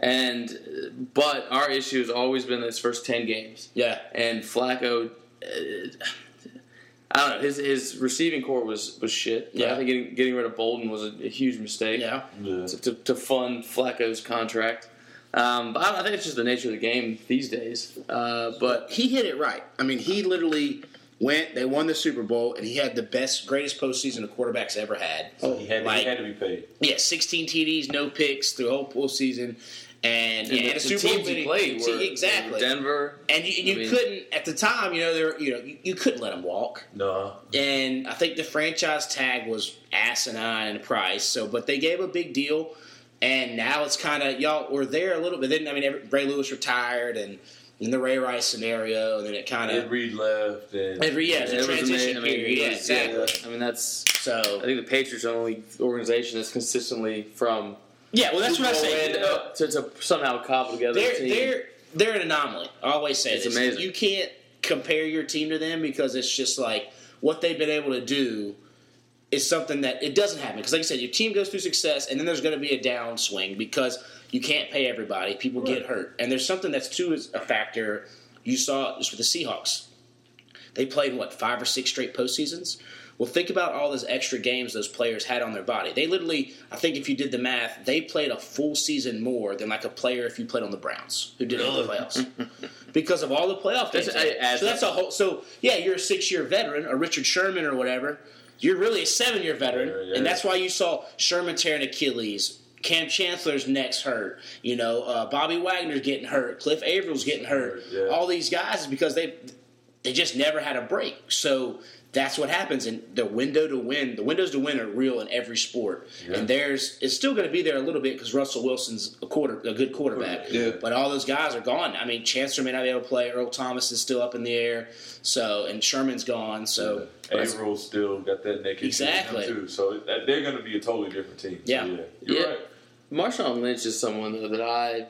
And but our issue has always been this first ten games, Yeah. and Flacco. Uh, I don't know. His his receiving corps was was shit. Yeah. I think getting getting rid of Boldin was a, a huge mistake. Yeah. Yeah. To, to, to fund Flacco's contract. Um, but I, I think it's just the nature of the game these days. Uh, but he hit it right. I mean, he literally went. They won the Super Bowl, and he had the best, greatest postseason a quarterback's ever had. He had, Like- he had to be paid. Yeah, 16 TDs, no picks through the whole postseason, and, and and the, Super Bowl teams he winning- played were exactly. Denver. and you, you I mean- couldn't at the time, you know, there, you know, you, you couldn't let him walk. No. And I think the franchise tag was asinine in price. So, but they gave a big deal, and now it's kind of y'all were there a little bit. Then I mean, every, Ray Lewis retired, and in the Ray Rice scenario, and then it kind Ed of Reed left, and every yeah, it's a It was transition amazing. I mean, period. it Yeah, was- exactly. I mean, that's. So I think the Patriots are the only organization that's consistently from yeah, well, that's what I Super say. win up to, to somehow cobble together They're team. they're they're an anomaly. I always say It's this. amazing. You can't compare your team to them because it's just like what they've been able to do is something that it doesn't happen. Because like I said, your team goes through success, and then there's going to be a downswing because you can't pay everybody. People get hurt, and there's something that's too is a factor. You saw just with the Seahawks. They played what five or six straight postseasons. Well, think about all those extra games those players had on their body. They literally, I think, if you did the math, they played a full season more than like a player if you played on the Browns, who did in the playoffs, because of all the playoff games. That's- I- so that's a whole. So yeah, you're a six year veteran, a Richard Sherman, or whatever. You're really a seven year veteran, Yeah, yeah. and that's why you saw Sherman tearing Achilles. Kam Chancellor's neck's hurt. You know, uh, Bobby Wagner's getting hurt. Cliff Avril's getting hurt. All these guys is because they they just never had a break. So that's what happens. And the window to win, the windows to win are real in every sport. And there's it's still going to be there a little bit because Russell Wilson's a quarter a good quarterback. Yeah. But all those guys are gone. I mean, Chancellor may not be able to play. Earl Thomas is still up in the air. So and Sherman's gone. So Avril still got that neck Exactly. too. So they're going to be a totally different team. So, Yeah. yeah, you're Yeah. right. Marshawn Lynch is someone though that I,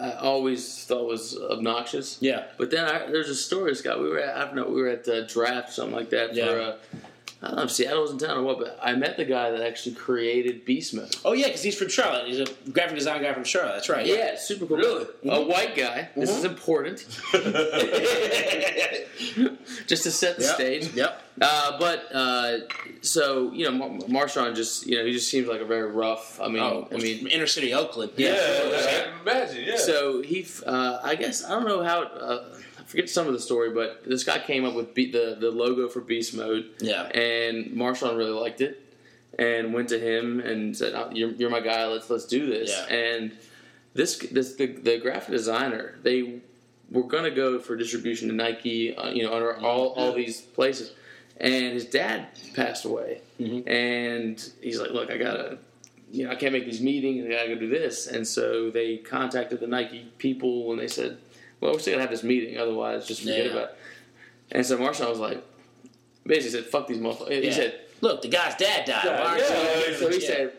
I always thought was obnoxious. yeah. But then I, there's a story, Scott. We were at, I don't know, we were at the draft something like that Yeah. for, uh, I don't know if Seattle was in town or what, but I met the guy that actually created Beast Mode. Oh yeah, because he's from Charlotte. He's a graphic design guy from Charlotte. That's right. Yeah, super cool. Really? A white guy. This is important. <laughs> Just to set the Yep. stage. Yep. Uh, but uh, so you know, Mar- Marshawn just you know he just seems like a very rough. I mean, Oh, I mean, inner city Oakland. Yeah, Yeah. I can imagine. Yeah. So he, uh, I guess I don't know how. Forget some of the story, but this guy came up with be- the the logo for Beast Mode, Yeah. and Marshawn really liked it, and went to him and said, oh, "You're, you're my guy. Let's let's do this." Yeah. And this this the, the graphic designer they were going to go for distribution to Nike, uh, you know, under all all these places, and his dad passed away, Mhm. and he's like, "Look, I gotta." You know, I can't make these meetings. I gotta go do this, and so they contacted the Nike people, and they said, "Well, we're still gonna have this meeting. Otherwise, just forget Yeah. about." it. And so Marshawn was like, basically said, "Fuck these motherfuckers." He Yeah. said, Look, the guy's dad died. Yeah, Why yeah. you- so he Yeah. said,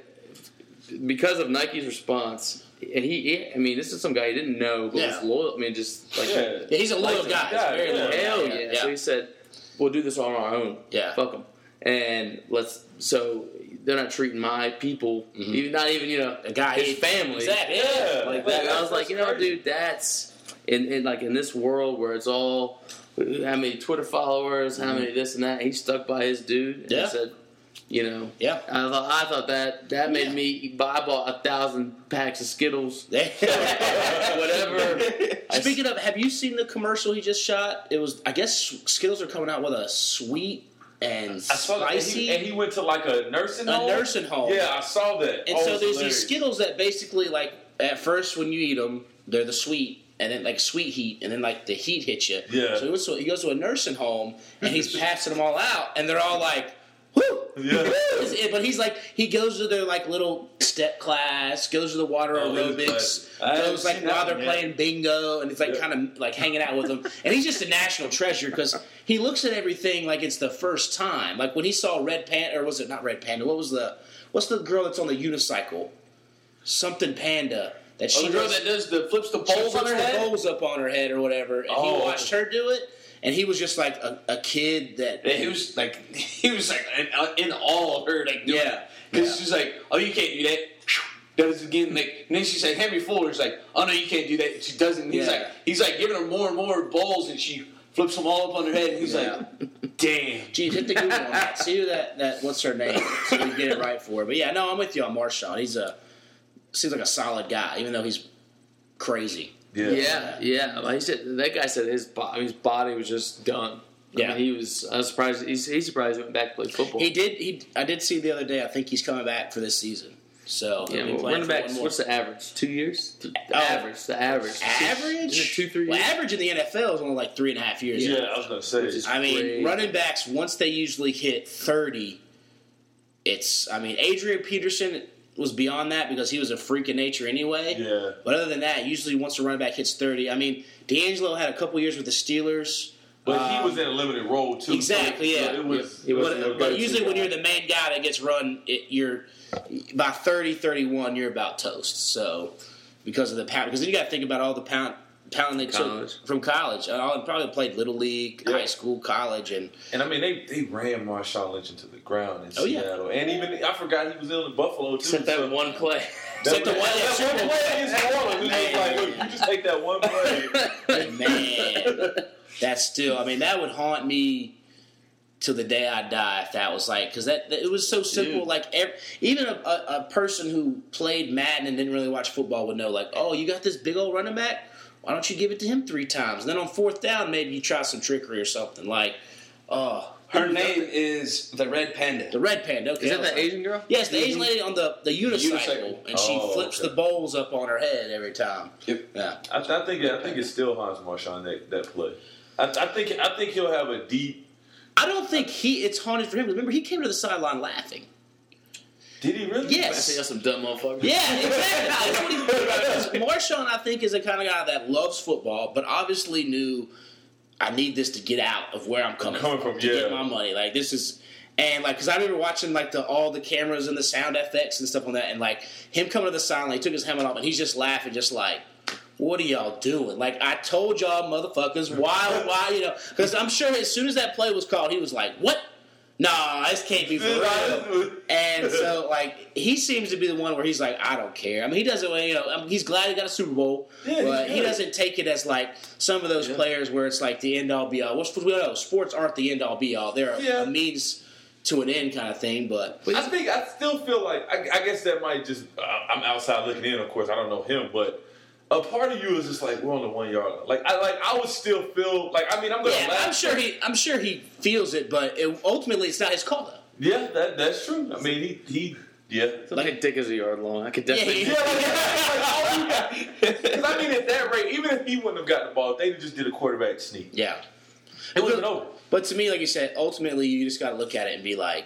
because of Nike's response, and he, he- I mean, this is some guy he didn't know, but Yeah. was loyal. I mean, just like, Yeah. Yeah, he's a loyal Like, guy. He's yeah, very loyal. hell yeah. yeah. So he said, we'll do this on our own. Yeah. Fuck them. And let's, so they're not treating my people, mm-hmm. even not even, you know, a guy, his family. Exactly. Yeah. Yeah. Like that. And I was like, you know, That's crazy. dude, that's in, in like in this world where it's all how many Twitter followers, how many mm-hmm. this and that. He stuck by his dude and Yeah. said, you know, Yeah. I thought I thought that that made Yeah. me. buy- I bought a thousand packs of Skittles. <laughs> Whatever. Whatever. <laughs> I- Speaking of, have you seen the commercial he just shot? It was, I guess, Skittles are coming out with a sweet and I saw that, and spicy he, and he went to like a nursing a home. nursing home. Yeah, I saw that. And Oh, so there's hilarious. these Skittles that basically, like, at first when you eat them, they're the sweet, and then like sweet heat, and then like the heat hits you. Yeah. So he goes to, he goes to a nursing home, and he's <laughs> passing them all out, and they're all like, "Whoo!" Yeah. But he's like, he goes to their like little step class, goes to the water Oh, aerobics, goes like while they're playing bingo, and he's like Yeah. kind of like hanging out with them, and he's just a national treasure because he looks at everything like it's the first time. Like when he saw Red Panda, or was it not Red Panda? What was the what's the girl that's on the unicycle? Something Panda. That Oh, she the girl does- that does the flips the bowls on her head. bowls up on her head or whatever, and Oh. he watched her do it, and he was just like a, a kid that Yeah, he was like, <laughs> he was like in, uh, in awe of her, like Yeah. because Yeah. she's like, oh, you can't do that. <sniffs> Does it again, like, and then she's like, Henry is like, oh no, you can't do that. She doesn't. He's Yeah. like, he's like giving her more and more bowls, and she flips them all up on her head, and he's Yeah. like, <laughs> "Damn." Geez, hit the Google on that. <laughs> See who that, that what's her name, so we get it right for her. But yeah, no, I'm with you on Marshawn. He's a seems like a solid guy, even though he's crazy. Yeah. Yeah, yeah. Like he said, that guy said his body, his body was just done. I Yeah. mean, he was. I was surprised. He's, he's surprised he went back to play football. He did. He I did see the other day. I think he's coming back for this season. So yeah, well, running for back. What's the average? Two years. The Oh. average. The average. average? Is it two, three Well, years? average in the NFL is only like three and a half years. Yeah, I was gonna say. Which is- I mean, Crazy. running backs once they usually hit thirty, it's. I mean, Adrian Peterson was beyond that because he was a freak of nature anyway. yeah. But other than that, usually once a running back hits thirty, I mean, DeAngelo had a couple years with the Steelers. But Um, he was in a limited role too. Exactly, so yeah. it was. He was But, the but usually when you're the main guy that gets run, it, you're by 30, 31, you're about toast. So because of the pound, because then you got to think about all the pound pounding they College. took from college. And all probably played little league, Yeah. high school, college, and And I mean, they, they ran Marshawn Lynch into the ground in Oh, yeah. Seattle, and even I forgot he was in Buffalo too. Except that so- one play. Except the one- that, yeah, one play against New Orleans. It's just like, look, you just take that one play. <laughs> man, that's still. I mean, that would haunt me till the day I die if that was like because that, that- it was so simple. Dude. Like ev even a, a, a person who played Madden and didn't really watch football would know. Like, oh, you got this big old running back. Why don't you give it to him three times? And then on fourth down, maybe you try some trickery or something. Like, oh, Her name is the Red Panda. the red panda. Okay, Is I that the like- Asian girl? Yes, the Asian mm-hmm. lady on the the unicycle, Unicycle. and she Oh, flips okay. the bowls up on her head every time. Yep. Yeah. I, I think I think it still haunts Marshawn that, that play. I, I think I think he'll have a deep. I don't think he it's haunted for him. Remember, he came to the sideline laughing. Did he really? I Yes. think that's some dumb motherfucker. Yeah, exactly. That's what he- <laughs> because Marshawn, I think, is the kind of guy that loves football, but obviously knew I need this to get out of where I'm coming, Coming from, from, to yeah. get my money. Like this is, and like because I remember watching like the all the cameras and the sound effects and stuff on that, and like him coming to the sideline, he took his helmet off and he's just laughing, just like. What are y'all doing? Like I told y'all, motherfuckers, why, why, you know? Because I'm sure as soon as that play was called, he was like, "What? Nah, this can't be for real." And so, like, he seems to be the one where he's like, I don't care. I mean, he doesn't, you know, I mean, he's glad he got a Super Bowl, Yeah, but he doesn't take it as like some of those Yeah. players where it's like the end all be all. What's we know? Sports aren't the end all be all. They're a- Yeah. a means to an end kind of thing. But I think I still feel like I, I guess that might just uh, I'm outside looking in. Of course, I don't know him, but a part of you is just like we're on the one yard. line. Like I like I would still feel like I mean I'm gonna yeah, laugh. I'm sure he, I'm sure he feels it, but it, ultimately it's not his call. though. Yeah, that that's true. I mean he he yeah. My dick is a yard long. I could definitely. Yeah, Yeah, like, like, all you got. Because I mean, at that rate, even if he wouldn't have gotten the ball, they just did a quarterback sneak, Yeah. it would have been over. But to me, like you said, ultimately you just got to look at it and be like,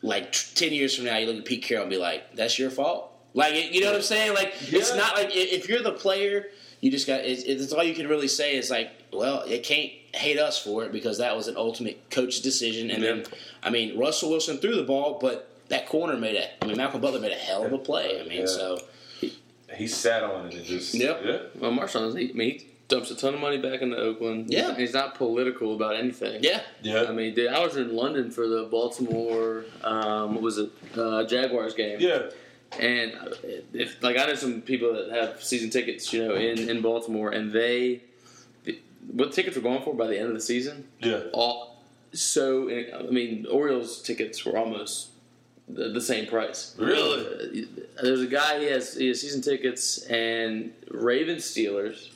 like t- ten years from now, you look at Pete Carroll and be like, "That's your fault." Like, you know what I'm saying? Like, it's not like if you're the player, you just got. It's, it's all you can really say is like, "Well, it can't hate us for it because that was an ultimate coach decision." And then, I mean, Russell Wilson threw the ball, but that corner made a. I mean, Malcolm Butler made a hell of a play. I mean, Yeah. so He sat on it and just Yep. yeah. Well, Marshawn, he, I mean, he dumps a ton of money back into Oakland. Yeah. he's not political about anything. yeah, Yeah. I mean, dude, I was in London for the Baltimore, um, what was it, uh, Jaguars game. Yeah. And if like I know some people that have season tickets, you know, in, in Baltimore, and they what tickets were going for by the end of the season, Yeah. all so I mean, Orioles tickets were almost the, the same price. Really? Uh, There's a guy he has he has season tickets and Ravens Steelers.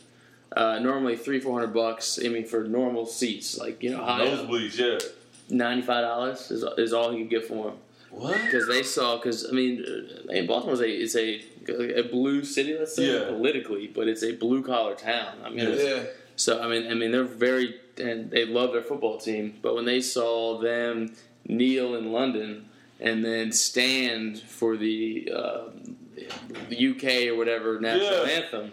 Uh, normally three four hundred bucks. I mean for normal seats, like you know, high Nosebleeds, yeah. ninety five dollars is, is all he could get for him What? because they saw because I mean, uh, I mean Baltimore's a it's a a blue city let's say Yeah. politically, but it's a blue collar town. I mean, Yeah. so I mean I mean they're very and they love their football team, but when they saw them kneel in London and then stand for the uh, the UK or whatever national Yeah. anthem,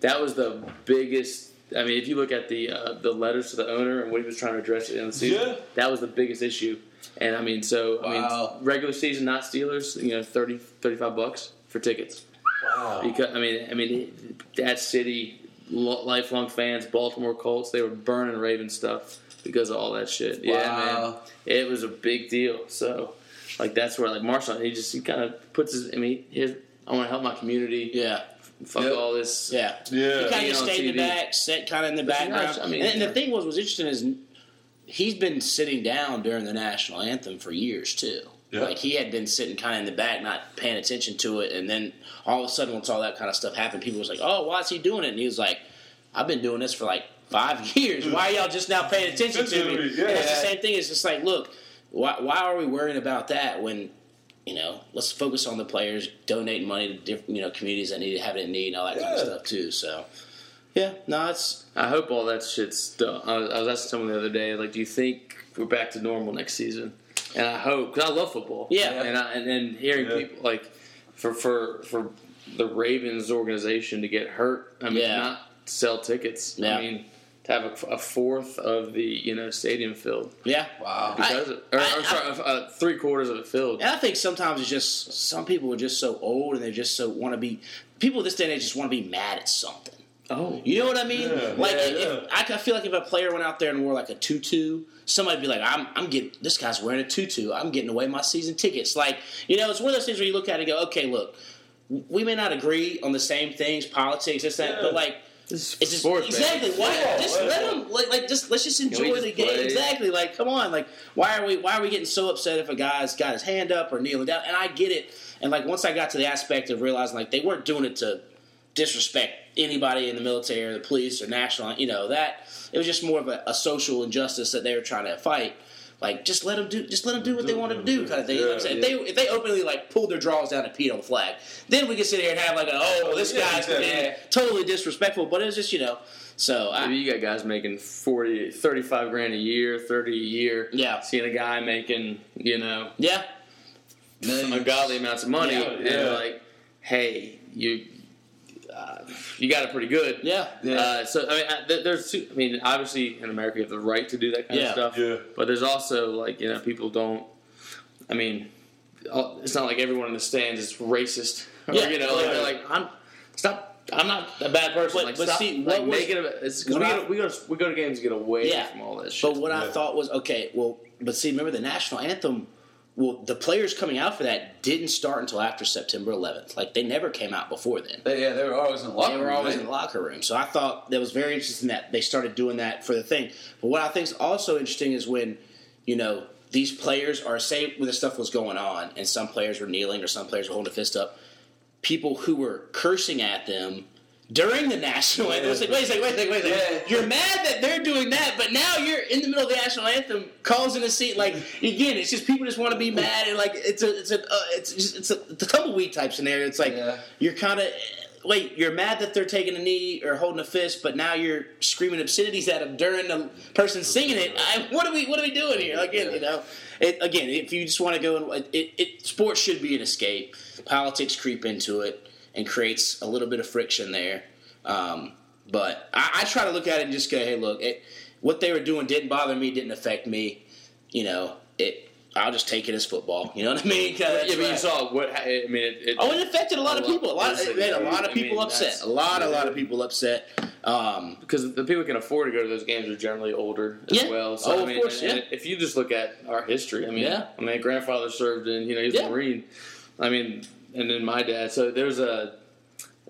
that was the biggest. I mean, if you look at the uh, the letters to the owner and what he was trying to address at the end of the season, Yeah. that was the biggest issue. And I mean, so I mean, regular season, not Steelers, you know, 30, 35 bucks for tickets. Wow. Because I mean, I mean, that city, lifelong fans, Baltimore Colts, they were burning Raven stuff because of all that shit. Yeah, man, Wow. it was a big deal. So, like, that's where like Marshall, he just he kind of puts his. I mean, his, I want to help my community. yeah. fuck Yep. all this. Yeah. Yeah. He kind of on stayed in the back, set kind of in the But you know, background. I mean- and, and the thing was, was interesting is he's been sitting down during the national anthem for years too. Yeah. Like he had been sitting kind of in the back, not paying attention to it, and then all of a sudden, once all that kind of stuff happened, people was like, "Oh, why is he doing it?" And he was like, "I've been doing this for like five <laughs> years. Why are y'all just now paying <laughs> attention to me?" Yeah. And it's the same thing. It's just like, look, why, why are we worrying about that when you know, let's focus on the players, donating money to different, you know, communities that need to have it in need and all that kind of stuff too. So, yeah, no, it's I hope all that shit's done. I was, I was asking someone the other day, like, do you think we're back to normal next season? And I hope because I love football. Yeah. and I, and then hearing Yeah. people like for for for the Ravens organization to get hurt. I mean, Yeah. not sell tickets. Yeah. I mean, to have a, a fourth of the you know stadium filled yeah. Wow. because of, or, I- or sorry, uh, three quarters of it filled. And I think sometimes it's just some people are just so old and they just so want to be people this day and age just want to be mad at something. Oh, You know what I mean? Yeah. like, Yeah, if, yeah. I, I feel like if a player went out there and wore like a tutu, somebody'd be like, "I'm, I'm getting this guy's wearing a tutu. I'm getting away my season tickets." Like, you know, it's one of those things where you look at it and go, "Okay, look, we may not agree on the same things, politics, this, that, Yeah. but like." this is It's just sports, exactly man. why Football, just right? let them like, like just let's just enjoy just the game play? exactly like come on like why are we why are we getting so upset if a guy's got his hand up or kneeling down and I get it and like once I got to the aspect of realizing like they weren't doing it to disrespect anybody in the military or the police or national you know that it was just more of a, a social injustice that they were trying to fight like just let them do just let them do what they want to do kind of thing. Like I said, if they if they openly like pulled their draws down and peed on the flag, then we could sit here and have like a oh well, this Yeah, guy's exactly. totally disrespectful. But it was just you know so I, you got guys making 40, 35 grand a year, 30 a year. Yeah. Seeing a guy making, you know, yeah Some ungodly amounts of money, Yeah, and yeah. like, hey, you, you got it pretty good. yeah Uh, so I mean, uh, there's, two- I mean, obviously in America you have the right to do that kind Yeah. of stuff. Yeah. But there's also like, you know, people don't. I mean, it's not like everyone in the stands is racist. Or, <laughs> Yeah. you know, like Right. they're like, I'm stop. I'm not a bad person. But- like, but stop, see, like, what was- make it. A, it's because we, what I- go to- we go to we go to games to get away Yeah. from all this. shit. But what I thought was okay. Well, but see, remember the national anthem. Well, the players coming out for that didn't start until after September 11th. Like they never came out before then. They, yeah, they were always in the locker They were room, always right? in the locker room. So I thought that was very interesting that they started doing that for the thing. But what I think is also interesting is when, you know, these players are say when the stuff was going on and some players were kneeling or some players were holding a fist up, people who were cursing at them during the national anthem. It's like, wait a second, wait a second, wait a second. Yeah. You're mad that they're doing that, but now you're in the middle of the national anthem, causing a scene. Like again, it's just people just want to be mad and like it's a it's a uh, it's just, it's a, it's a tumbleweed type scenario. It's like Yeah. you're kind of wait, you're mad that they're taking a knee or holding a fist, but now you're screaming obscenities at them during the person singing it. I, what are we what are we doing here? Again, you know, it, again, if you just want to go and it, it, sports should be an escape. Politics creep into it and creates a little bit of friction there. Um, but I, I try to look at it and just go, hey, look, it, what they were doing didn't bother me, didn't affect me. You know, it. I'll just take it as football. You know what I mean? yeah, that's but you saw what I mean. It, it, Oh, it affected a lot A of people. A lot. Of, it made a lot of I people mean, upset. A lot, a lot of people upset. Um, because the people who can afford to go to those games are generally older as Yeah. well. So Oh, I of course, and- yeah. and if you just look at our history, I mean, Yeah. I mean, grandfather served in, you know, he was Yeah. a marine. I mean, and then my dad. So there's a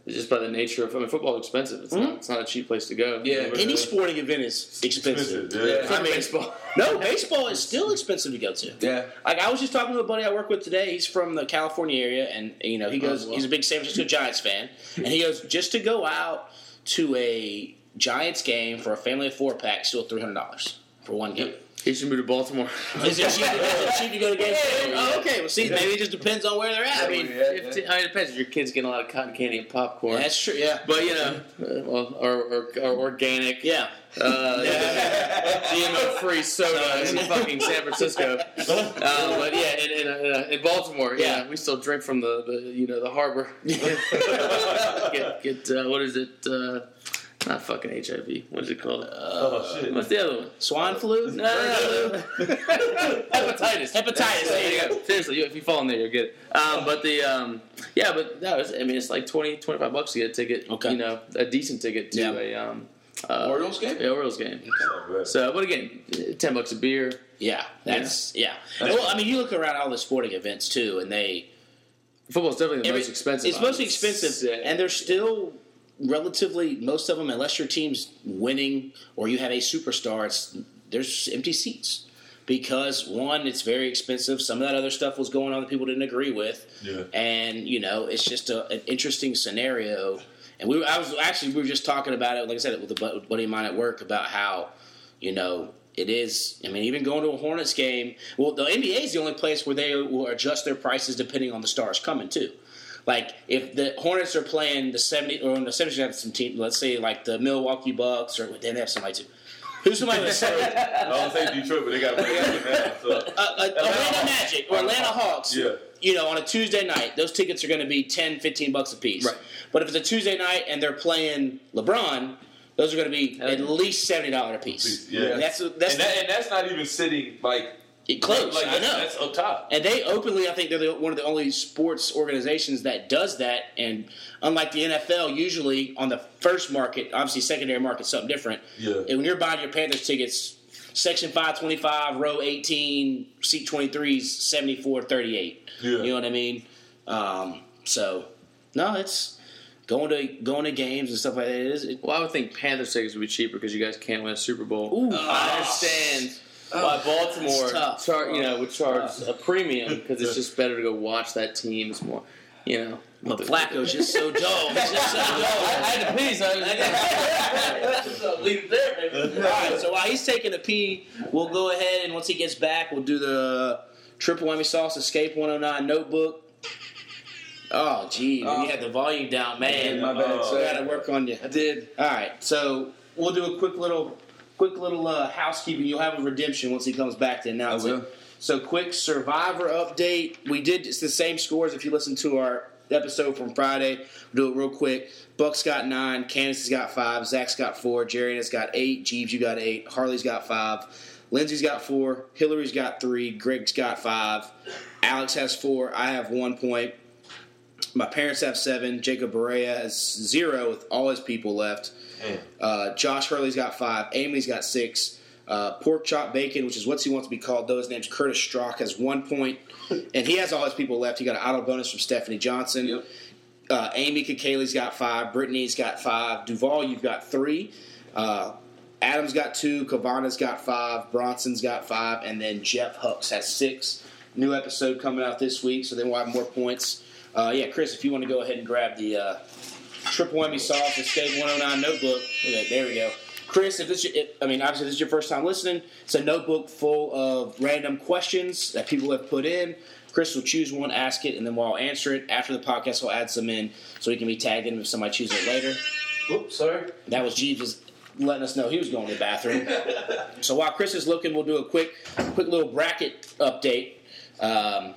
just by the nature of I mean, football is expensive. It's Mhm. not. It's not a cheap place to go. Yeah. any sporting event is expensive. Expensive, yeah. Yeah. I mean, baseball. no, baseball is still expensive to go to. Yeah. Like I was just talking to a buddy I work with today. He's from the California area, and you know he goes. well. He's a big San Francisco Giants fan, and he goes just to go out to a Giants game for a family of four pack, still three hundred dollars for one game. He should move to Baltimore. <laughs> Is it cheap, is it cheap to go to games? Oh, okay. Well, see, maybe it just depends on where they're at. I mean, Yeah, yeah. 15, mean, it depends. if Your kid's getting a lot of cotton candy and popcorn. that's true. Yeah, but you know, uh, well, or, or, or organic, yeah. uh, <laughs> GMO-free soda in fucking San Francisco. Uh, but yeah, in, in, uh, in Baltimore, yeah, Yeah. we still drink from the, the you know the harbor. <laughs> get get uh, what is it? Uh, not fucking HIV. What is it called? Oh shit. What's the other one? Swine flu. No, no, no. Hepatitis. Hepatitis, there you go. Seriously, you- if you fall in there, you'll get it. Um, but the um, yeah, but no, it's, I mean it's like 20, 25 bucks to get a ticket. Okay. You know, a decent ticket to Yeah. a um, uh, Orioles game? yeah, Orioles game. So, but again, ten bucks a beer. Yeah, that's yeah. Well, I mean, you look around all the sporting events too, and they Football's definitely the Every- most expensive. It's most expensive, and they're still relatively most of them, unless your team's winning or you have a superstar. It's there's empty seats because one, it's very expensive. Some of that other stuff was going on that people didn't agree with, Yeah. and you know it's just a, an interesting scenario. And we, I was actually we were just talking about it, like I said, with a buddy of mine at work about how you know it is. I mean, even going to a Hornets game. Well, the NBA is the only place where they will adjust their prices depending on the stars coming too. Like if the Hornets are playing the seventy or the seventy have some team, let's say like the Milwaukee Bucks or then they have somebody too. Who's somebody that's uh, <laughs> I don't say Detroit, but they got to play now. So. uh, Atlanta Magic or Atlanta Hawks? Yeah. You know, on a Tuesday night, those tickets are going to be 10, 15 bucks a piece. Right. But if it's a Tuesday night and they're playing LeBron, those are going to be at least seventy dollars a piece. Yeah. And that's that's and, that, and that's not even sitting like it close. Like, I know. That's up top. And they openly, I think they're the, one of the only sports organizations that does that. And unlike the NFL, usually on the first market, obviously secondary market, something different. Yeah. And when you're buying your Panthers tickets, section 525, row 18, seat 23 is 74 38. Yeah. You know what I mean? Um, so, no, it's going to going to games and stuff like that. It is, it, Well, I would think Panthers tickets would be cheaper because you guys can't win a Super Bowl. Ooh. I understand why Baltimore, That's char- you know, would charge a premium because it's just better to go watch that team. It's more, you know. but Flacco's just so dull. He's just so <laughs> dull. I had to pee, so I <laughs> Leave it there, baby. All right, so while he's taking a pee, we'll go ahead and once he gets back, we'll do the triple whammy sauce escape 109 notebook. Oh, gee, when you oh. had the volume down, man. My bad, Oh. We sir. got to work on you. I did. All right, so we'll do a quick little, quick little uh, housekeeping. You'll have a redemption once he comes back to announce it. So, quick Survivor update. We did it's the same scores. If you listen to our episode from Friday, we'll do it real quick. Buck's got nine, Candace has got five, Zach's got four, Jerry has got eight, Jeebs you got eight, Harley's got five, Lindsay's got four, Hillary's got three, Greg's got five, Alex has four, I have one point. My parents have seven. Jacob Berea has zero with all his people left. Uh, Josh Hurley's got five. Amy's got six. Uh, Pork Chop Bacon, which is what he wants to be called, though his name's Curtis Strock, has one point, <laughs> and he has all his people left. He got an auto bonus from Stephanie Johnson. Yep. Uh, Amy Kakali's got five. Brittany's got five. Duvall, you've got three. Uh, Adam's got two. Kavana's got five. Bronson's got five, and then Jeff Hucks has six. New episode coming out this week, so then we'll have more points. Uh, yeah, Chris, if you want to go ahead and grab the uh, triple whammy sauce escape 109 notebook. There we go. Chris, if this, if, I mean, obviously this is your first time listening. It's a notebook full of random questions that people have put in. Chris will choose one, ask it, and then we'll answer it. After the podcast, we'll add some in so he can be tagged in if somebody chooses it later. Oops, sorry. That was Jeebs letting us know he was going to the bathroom. <laughs> so while Chris is looking, we'll do a quick, quick little bracket update. Um,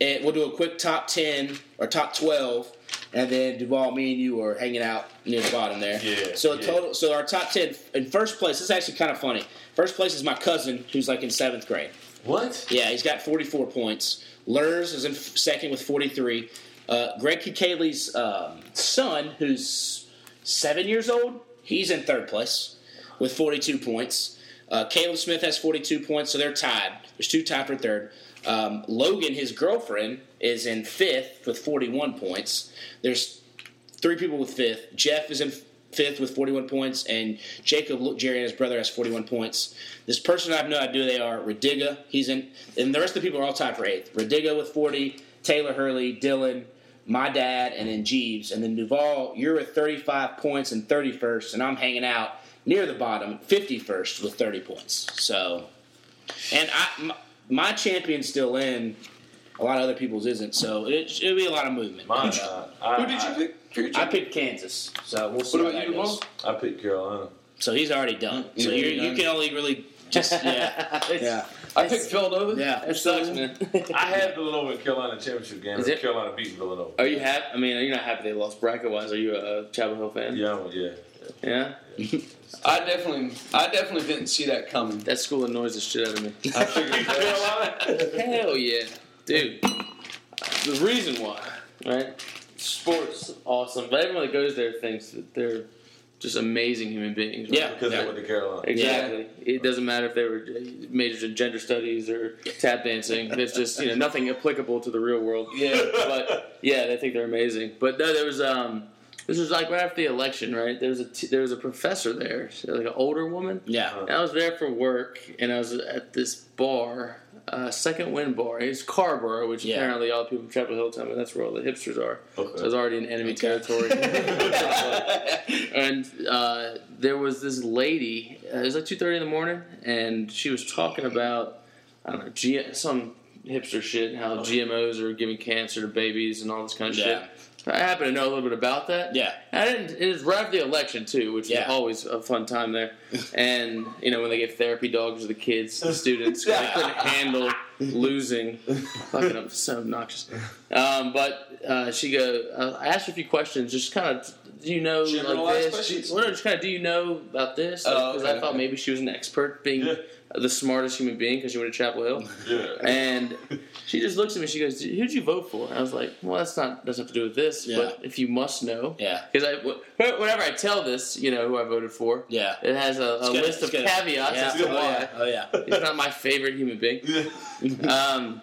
and we'll do a quick top ten or top twelve, and then Duvall, me and you are hanging out near the bottom there. Yeah, So yeah. total, so our top ten in first place. This is actually kind of funny. First place is my cousin, who's like in seventh grade. What? Yeah, he's got 44 points. Lurs is in second with 43. Uh, Greg Kikali's um, son, who's seven years old, he's in third place with 42 points. Uh, Caleb Smith has 42 points, so they're tied. There's two tied for third. Um, Logan, his girlfriend, is in fifth with 41 points. There's three people with fifth. Jeff is in fifth with 41 points, and Jacob, Jerry, and his brother has 41 points. This person I have no idea who they are. Radiga, he's in, and the rest of the people are all tied for eighth. Radiga with 40, Taylor Hurley, Dylan, my dad, and then Jeebs, and then Duvall. You're at 35 points and 31st, and I'm hanging out near the bottom, 51st with 30 points. So, and I, my, my champion's still in. A lot of other people's isn't, so it, it'll be a lot of movement. Mine. Who, uh, I, who did you I- pick? for your I team? picked Kansas, so we'll see. What how about that you, goes. Duvall? I picked Carolina. So he's already done. You So know, you you're you done. can only really just <laughs> yeah yeah I picked Villanova. yeah. It sucks, man. <laughs> I had Villanova in Carolina championship game. Is it? Carolina beating Villanova. Are you happy? I mean, you're you not happy they lost bracket wise? Are you a Chapel Hill fan? Yeah, I'm- yeah. Yeah? I definitely, I definitely didn't see that coming. That school annoys the shit out of me. I figured Carolina. <laughs> Hell yeah, dude. The reason why, right? Sports awesome, but everyone that goes there thinks that they're just amazing human beings. right? Yeah. Because they went to Carolina. Exactly. It doesn't matter if they were majors in gender studies or tap dancing. It's just you know nothing applicable to the real world. Yeah. But yeah, they think they're amazing. But no, there was um, this was like right after the election, right? There was a t- there was a professor there, like an older woman. Yeah. And I was there for work, and I was at this bar, uh, Second Wind Bar. It's Carrboro, which Yeah. apparently all the people from Chapel Hill tell me that's where all the hipsters are. Okay. So I was already in enemy territory. <laughs> <laughs> and uh, there was this lady. Uh, it was like two thirty in the morning, and she was talking about I don't know G- some hipster shit, how GMOs are giving cancer to babies and all this kind of Yeah. shit. I happen to know a little bit about that. Yeah. I didn't. It was right after the election too, which Yeah. is always a fun time there. <laughs> And you know when they give therapy dogs to the kids, the students, they couldn't handle losing. Fucking up, so obnoxious. Um, but uh, she go. Uh, I asked her a few questions, just kind of. Do you know like this? questions? Well, no, just kind of. Do you know about this? Oh, Because okay, I thought okay. maybe she was an expert, being Yeah. The smartest human being because she went to Chapel Hill. Yeah. And she just looks at me. She goes, "Who'd you vote for?" And I was like, "Well, that's not doesn't have to do with this. Yeah. But if you must know, Yeah. because I wh- whenever I tell this, you know who I voted for. Yeah. It has a, a It's good, list it's of good. caveats Yeah. as to Oh, why yeah. Oh yeah. he's not my favorite human being. Um,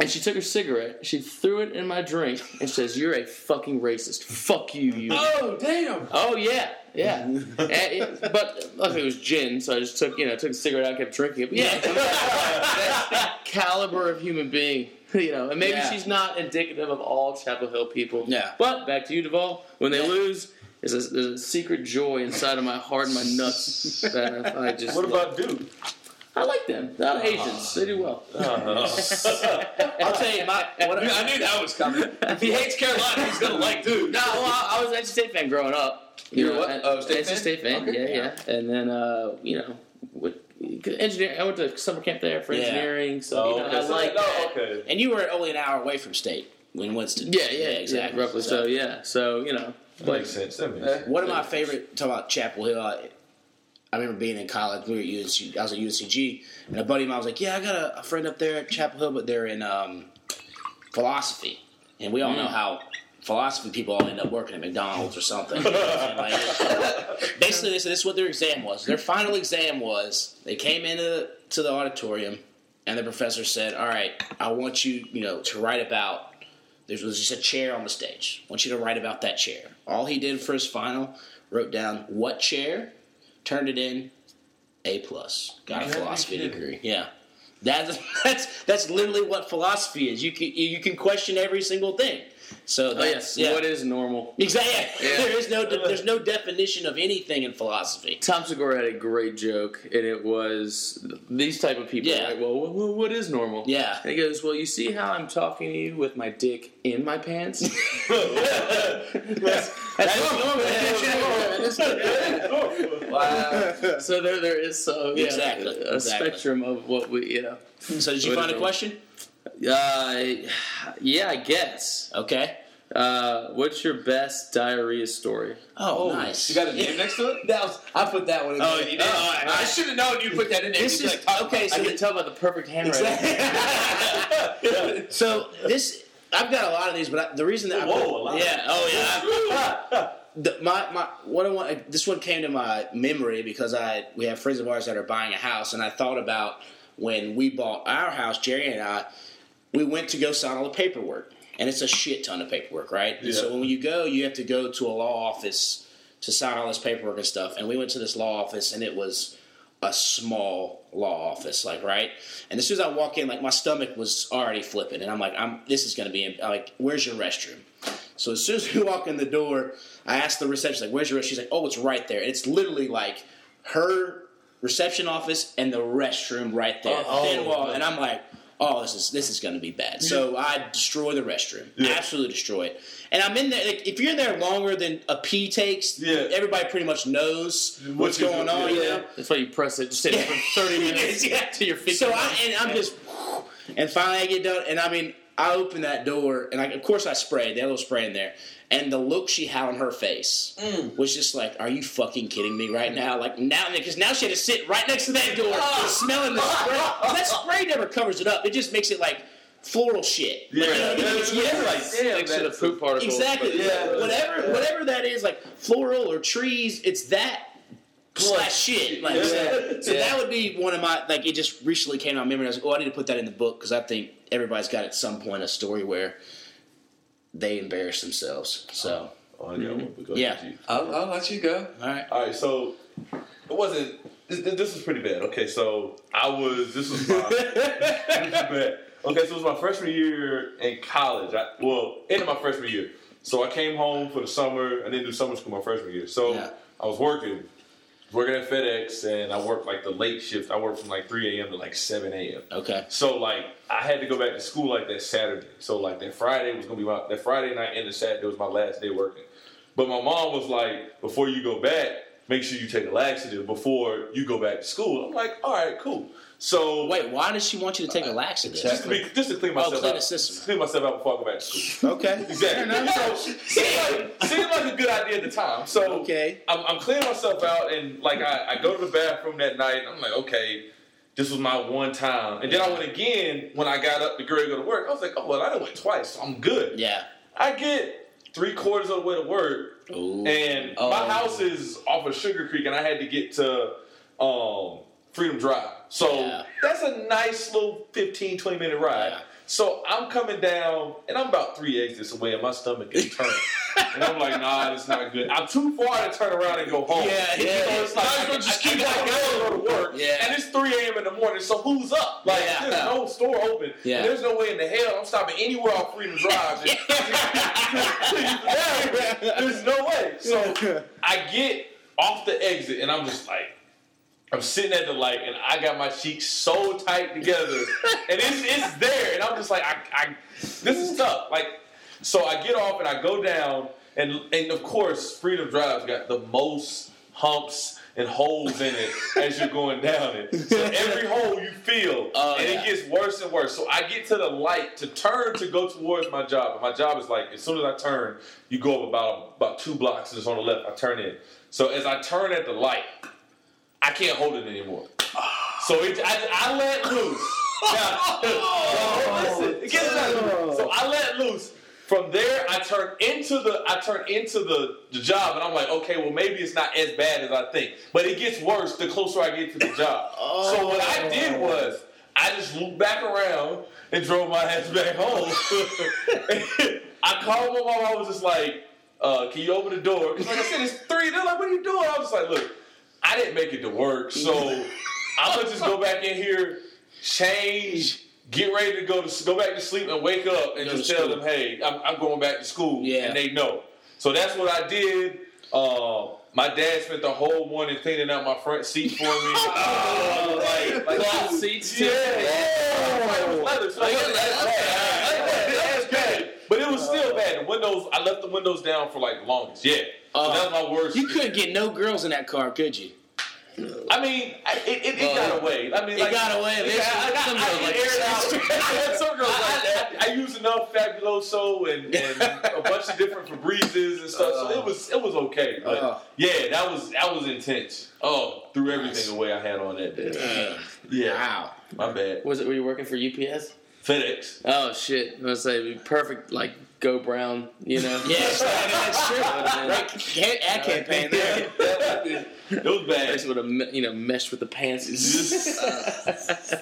and she took her cigarette, she threw it in my drink, and says, "You're a fucking racist. Fuck you, you." Oh damn! Oh yeah, yeah. <laughs> It- but luckily it was gin, so I just took you know took a cigarette out, and kept drinking it. But yeah, <laughs> that's the caliber of human being. <laughs> You know, and maybe Yeah. she's not indicative of all Chapel Hill people. Yeah. But back to you, Duvall. When they Yeah. lose, there's a, there's a secret joy inside of my heart and my nuts that I just. What about Duke? I like them. They're Asians. They do well. <laughs> I'll tell you my what I knew that was coming. If he hates Carolina, he's gonna like Duke. No, well, I I was an NC State fan growing up. You were know, what? and- Oh, State NC fan? State fan. Okay. Yeah, yeah. And then, uh, you know, with engineer, I went to summer camp there for Yeah. engineering. So Oh, you know, okay. I So- like. oh, okay. and you were only an hour away from state when Winston. Yeah, yeah, exactly. exactly. roughly so. Yeah. So you know, That but makes sense. That makes sense. One of my favorite talk about Chapel Hill. I, I remember being in college. We were at UNC. I was at UNCG, and a buddy of mine was like, "Yeah, I got a, a friend up there at Chapel Hill, but they're in um, philosophy, and we all know how." Philosophy people all end up working at McDonald's or something. Like, <laughs> basically, said this is what their exam was. Their final exam was they came into the, to the auditorium, and the professor said, "All right, I want you, you know, to write about there was just a chair on the stage. I want you to write about that chair. All he did for his final wrote down what chair, turned it in, A plus. Got a philosophy degree. Yeah. That's <laughs> that's that's literally what philosophy is. You can you can question every single thing. So oh that's yes, yeah. what is normal? exactly. Yeah. <laughs> There is no de- there's no definition of anything in philosophy. Tom Segura had a great joke, and it was these type of people. Yeah. Like, well, wh- wh- what is normal? Yeah. And he goes, "Well, you see how I'm talking to you with my dick in my pants." That's <laughs> normal. Wow. so there, there is so yeah, Exactly, a exactly. spectrum of what we, you know. So did you What find a normal? question? Uh, yeah, I guess. Okay. Uh, what's your best diarrhea story? Oh, nice. You got a name next to it? <laughs> That was I put that one in. Oh, there. you did. I should have known you put that in there. This You'd is like, okay. about- So I can tell by the perfect handwriting. <laughs> so this I've got a lot of these, but I, the reason that I Whoa, put- a lot. yeah, oh yeah. <laughs> the, my my what I want this one came to my memory because I we have friends of ours that are buying a house, and I thought about when we bought our house, Jerry and I, we went to go sign all the paperwork, and it's a shit ton of paperwork, right? And so when you go, you have to go to a law office to sign all this paperwork and stuff, and we went to this law office, and it was a small law office, like right. And as soon as I walk in, like my stomach was already flipping, and I'm like, I'm this is gonna be like, where's your restroom? So as soon as we <laughs> walk in the door, I asked the receptionist, like, where's your restroom? She's like, oh, it's right there. And it's literally like her reception office and the restroom right there, Oh. thin wall. And I'm like, oh, this is this is gonna be bad. So I destroy the restroom, Yeah. absolutely destroy it. And I'm in there. Like, if you're there longer than a pee takes, Yeah. everybody pretty much knows What what's going do, on. yeah. You know? That's why you press it. Just sit there for <laughs> 30 minutes Yeah. till your feet. So come I out. and I'm just, and finally I get done, and I mean I open that door, and I, of course I sprayed. They had a little spray in there, and the look she had on her face mm. was just like, "Are you fucking kidding me right now?" Like now, because now she had to sit right next to that door, ah. smelling the spray. That spray never covers it up. It just makes it like floral shit. Yeah, Like, you know what I yeah, Yeah. like damn, Next to the poop particles. Exactly. but- Yeah. Whatever, whatever that is, like floral or trees, it's that slash shit. Like, Yeah. so so Yeah. that would be one of my like. It just recently came to my memory. I was like, oh, I need to put that in the book because I think everybody's got at some point a story where they embarrass themselves. So, Oh, oh I got one, but go Yeah. ahead, G. I'll, I'll let you go. all right. All right, so it wasn't. This, this was pretty bad. Okay, so I was. This was my. <laughs> this was bad. Okay, so it was my freshman year in college. I, well, end of my freshman year. So I came home for the summer. I didn't do summer school my freshman year. So Yeah. I was working, working at FedEx, and I worked like the late shift. I worked from like 3 a.m. to like 7 a.m. Okay. So like I had to go back to school like that Saturday. So like that Friday was gonna be my that Friday night and the Saturday was my last day working. But my mom was like, before you go back, make sure you take a laxative before you go back to school. I'm like, all right, cool. So Wait, why does she want you to take a laxative? just to, be, just to clean myself Oh, clean out, the system. just clean myself out before I go back to school. Okay. <laughs> Exactly. So seemed like, seemed like a good idea at the time. So Okay. I'm, I'm cleaning myself out, and like I, I go to the bathroom that night. I'm like, okay, this was my one time, and then I went again when I got up to get ready to go to work. I was like, oh well, I done went twice, so I'm good. Yeah. I get three quarters of the way to work, Ooh. and Oh. my house is off of Sugar Creek, and I had to get to um, Freedom Drive. So Yeah. that's a nice little 15, 20 minute ride. Yeah. So I'm coming down, and I'm about three exits away, and my stomach is <laughs> turning. and I'm like, nah, that's not good. I'm too far to turn around and go home. Yeah, You yeah. know, it's like, Might as well I- just keep going. go to work, Yeah. and it's 3 a.m. in the morning, so who's up? Like, Yeah. there's no store open. Yeah. And there's no way in the hell I'm stopping anywhere off Freedom Drive. <laughs> <laughs> There's no way. So I get off the exit and I'm just like, I'm sitting at the light and I got my cheeks so tight together and it's it's there and I'm just like I, I this is tough. Like so I get off and I go down and and of course Freedom Drive's got the most humps and holes in it as you're going down it. So every hole you feel Oh, and yeah. it gets worse and worse. So I get to the light to turn to go towards my job. And my job is like as soon as I turn, you go up about about two blocks and it's on the left. I turn in. So as I turn at the light, I can't hold it anymore. So it, I, I let loose. Now, <laughs> listen. So I let loose. From there, I turn into the I turn into the, the job, and I'm like, okay, well maybe it's not as bad as I think, but it gets worse the closer I get to the job. So what I did was I just looped back around and drove my ass back home. <laughs> I called my mom. I was just like, uh, "Can you open the door?" Because like I said, it's three. They're like, "What are you doing?" I was just like, "Look, I didn't make it to work, so <laughs> I'm gonna just go back in here, change, get ready to go to go back to sleep, and wake up and Go just tell school. them, "Hey, I'm, I'm going back to school," Yeah. and they know. So that's what I did. Uh, my dad spent the whole morning cleaning out my front seat for me. Uh, <laughs> like, like Cloth seats. Yeah, yeah. It was leather, so it wasn't as bad. It wasn't as bad. But it was still bad. The windows, I left the windows down for like the longest. Yeah. So Uh, that was my worst. You couldn't get no girls in that car, could you? I mean, it, it, it Well, got away. I mean, it like, got away Yeah, eventually. I, got, Some I, girls can like air out. I <laughs> had <laughs> some girls like that. I used enough Fabuloso and, and a bunch of different Febrezes and stuff, so it was it was okay. But Uh. yeah, that was that was intense. Oh, threw everything away I had on that day. Damn. Yeah, Wow. my bad. Was it? Were you working for UPS? FedEx. Oh shit! I was say perfect, like go brown. You know. <laughs> Yeah, that's true. Right, ad campaign there. <laughs> It was bad. Place would have you know meshed with the pants. <laughs>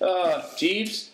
Uh, Jeebs.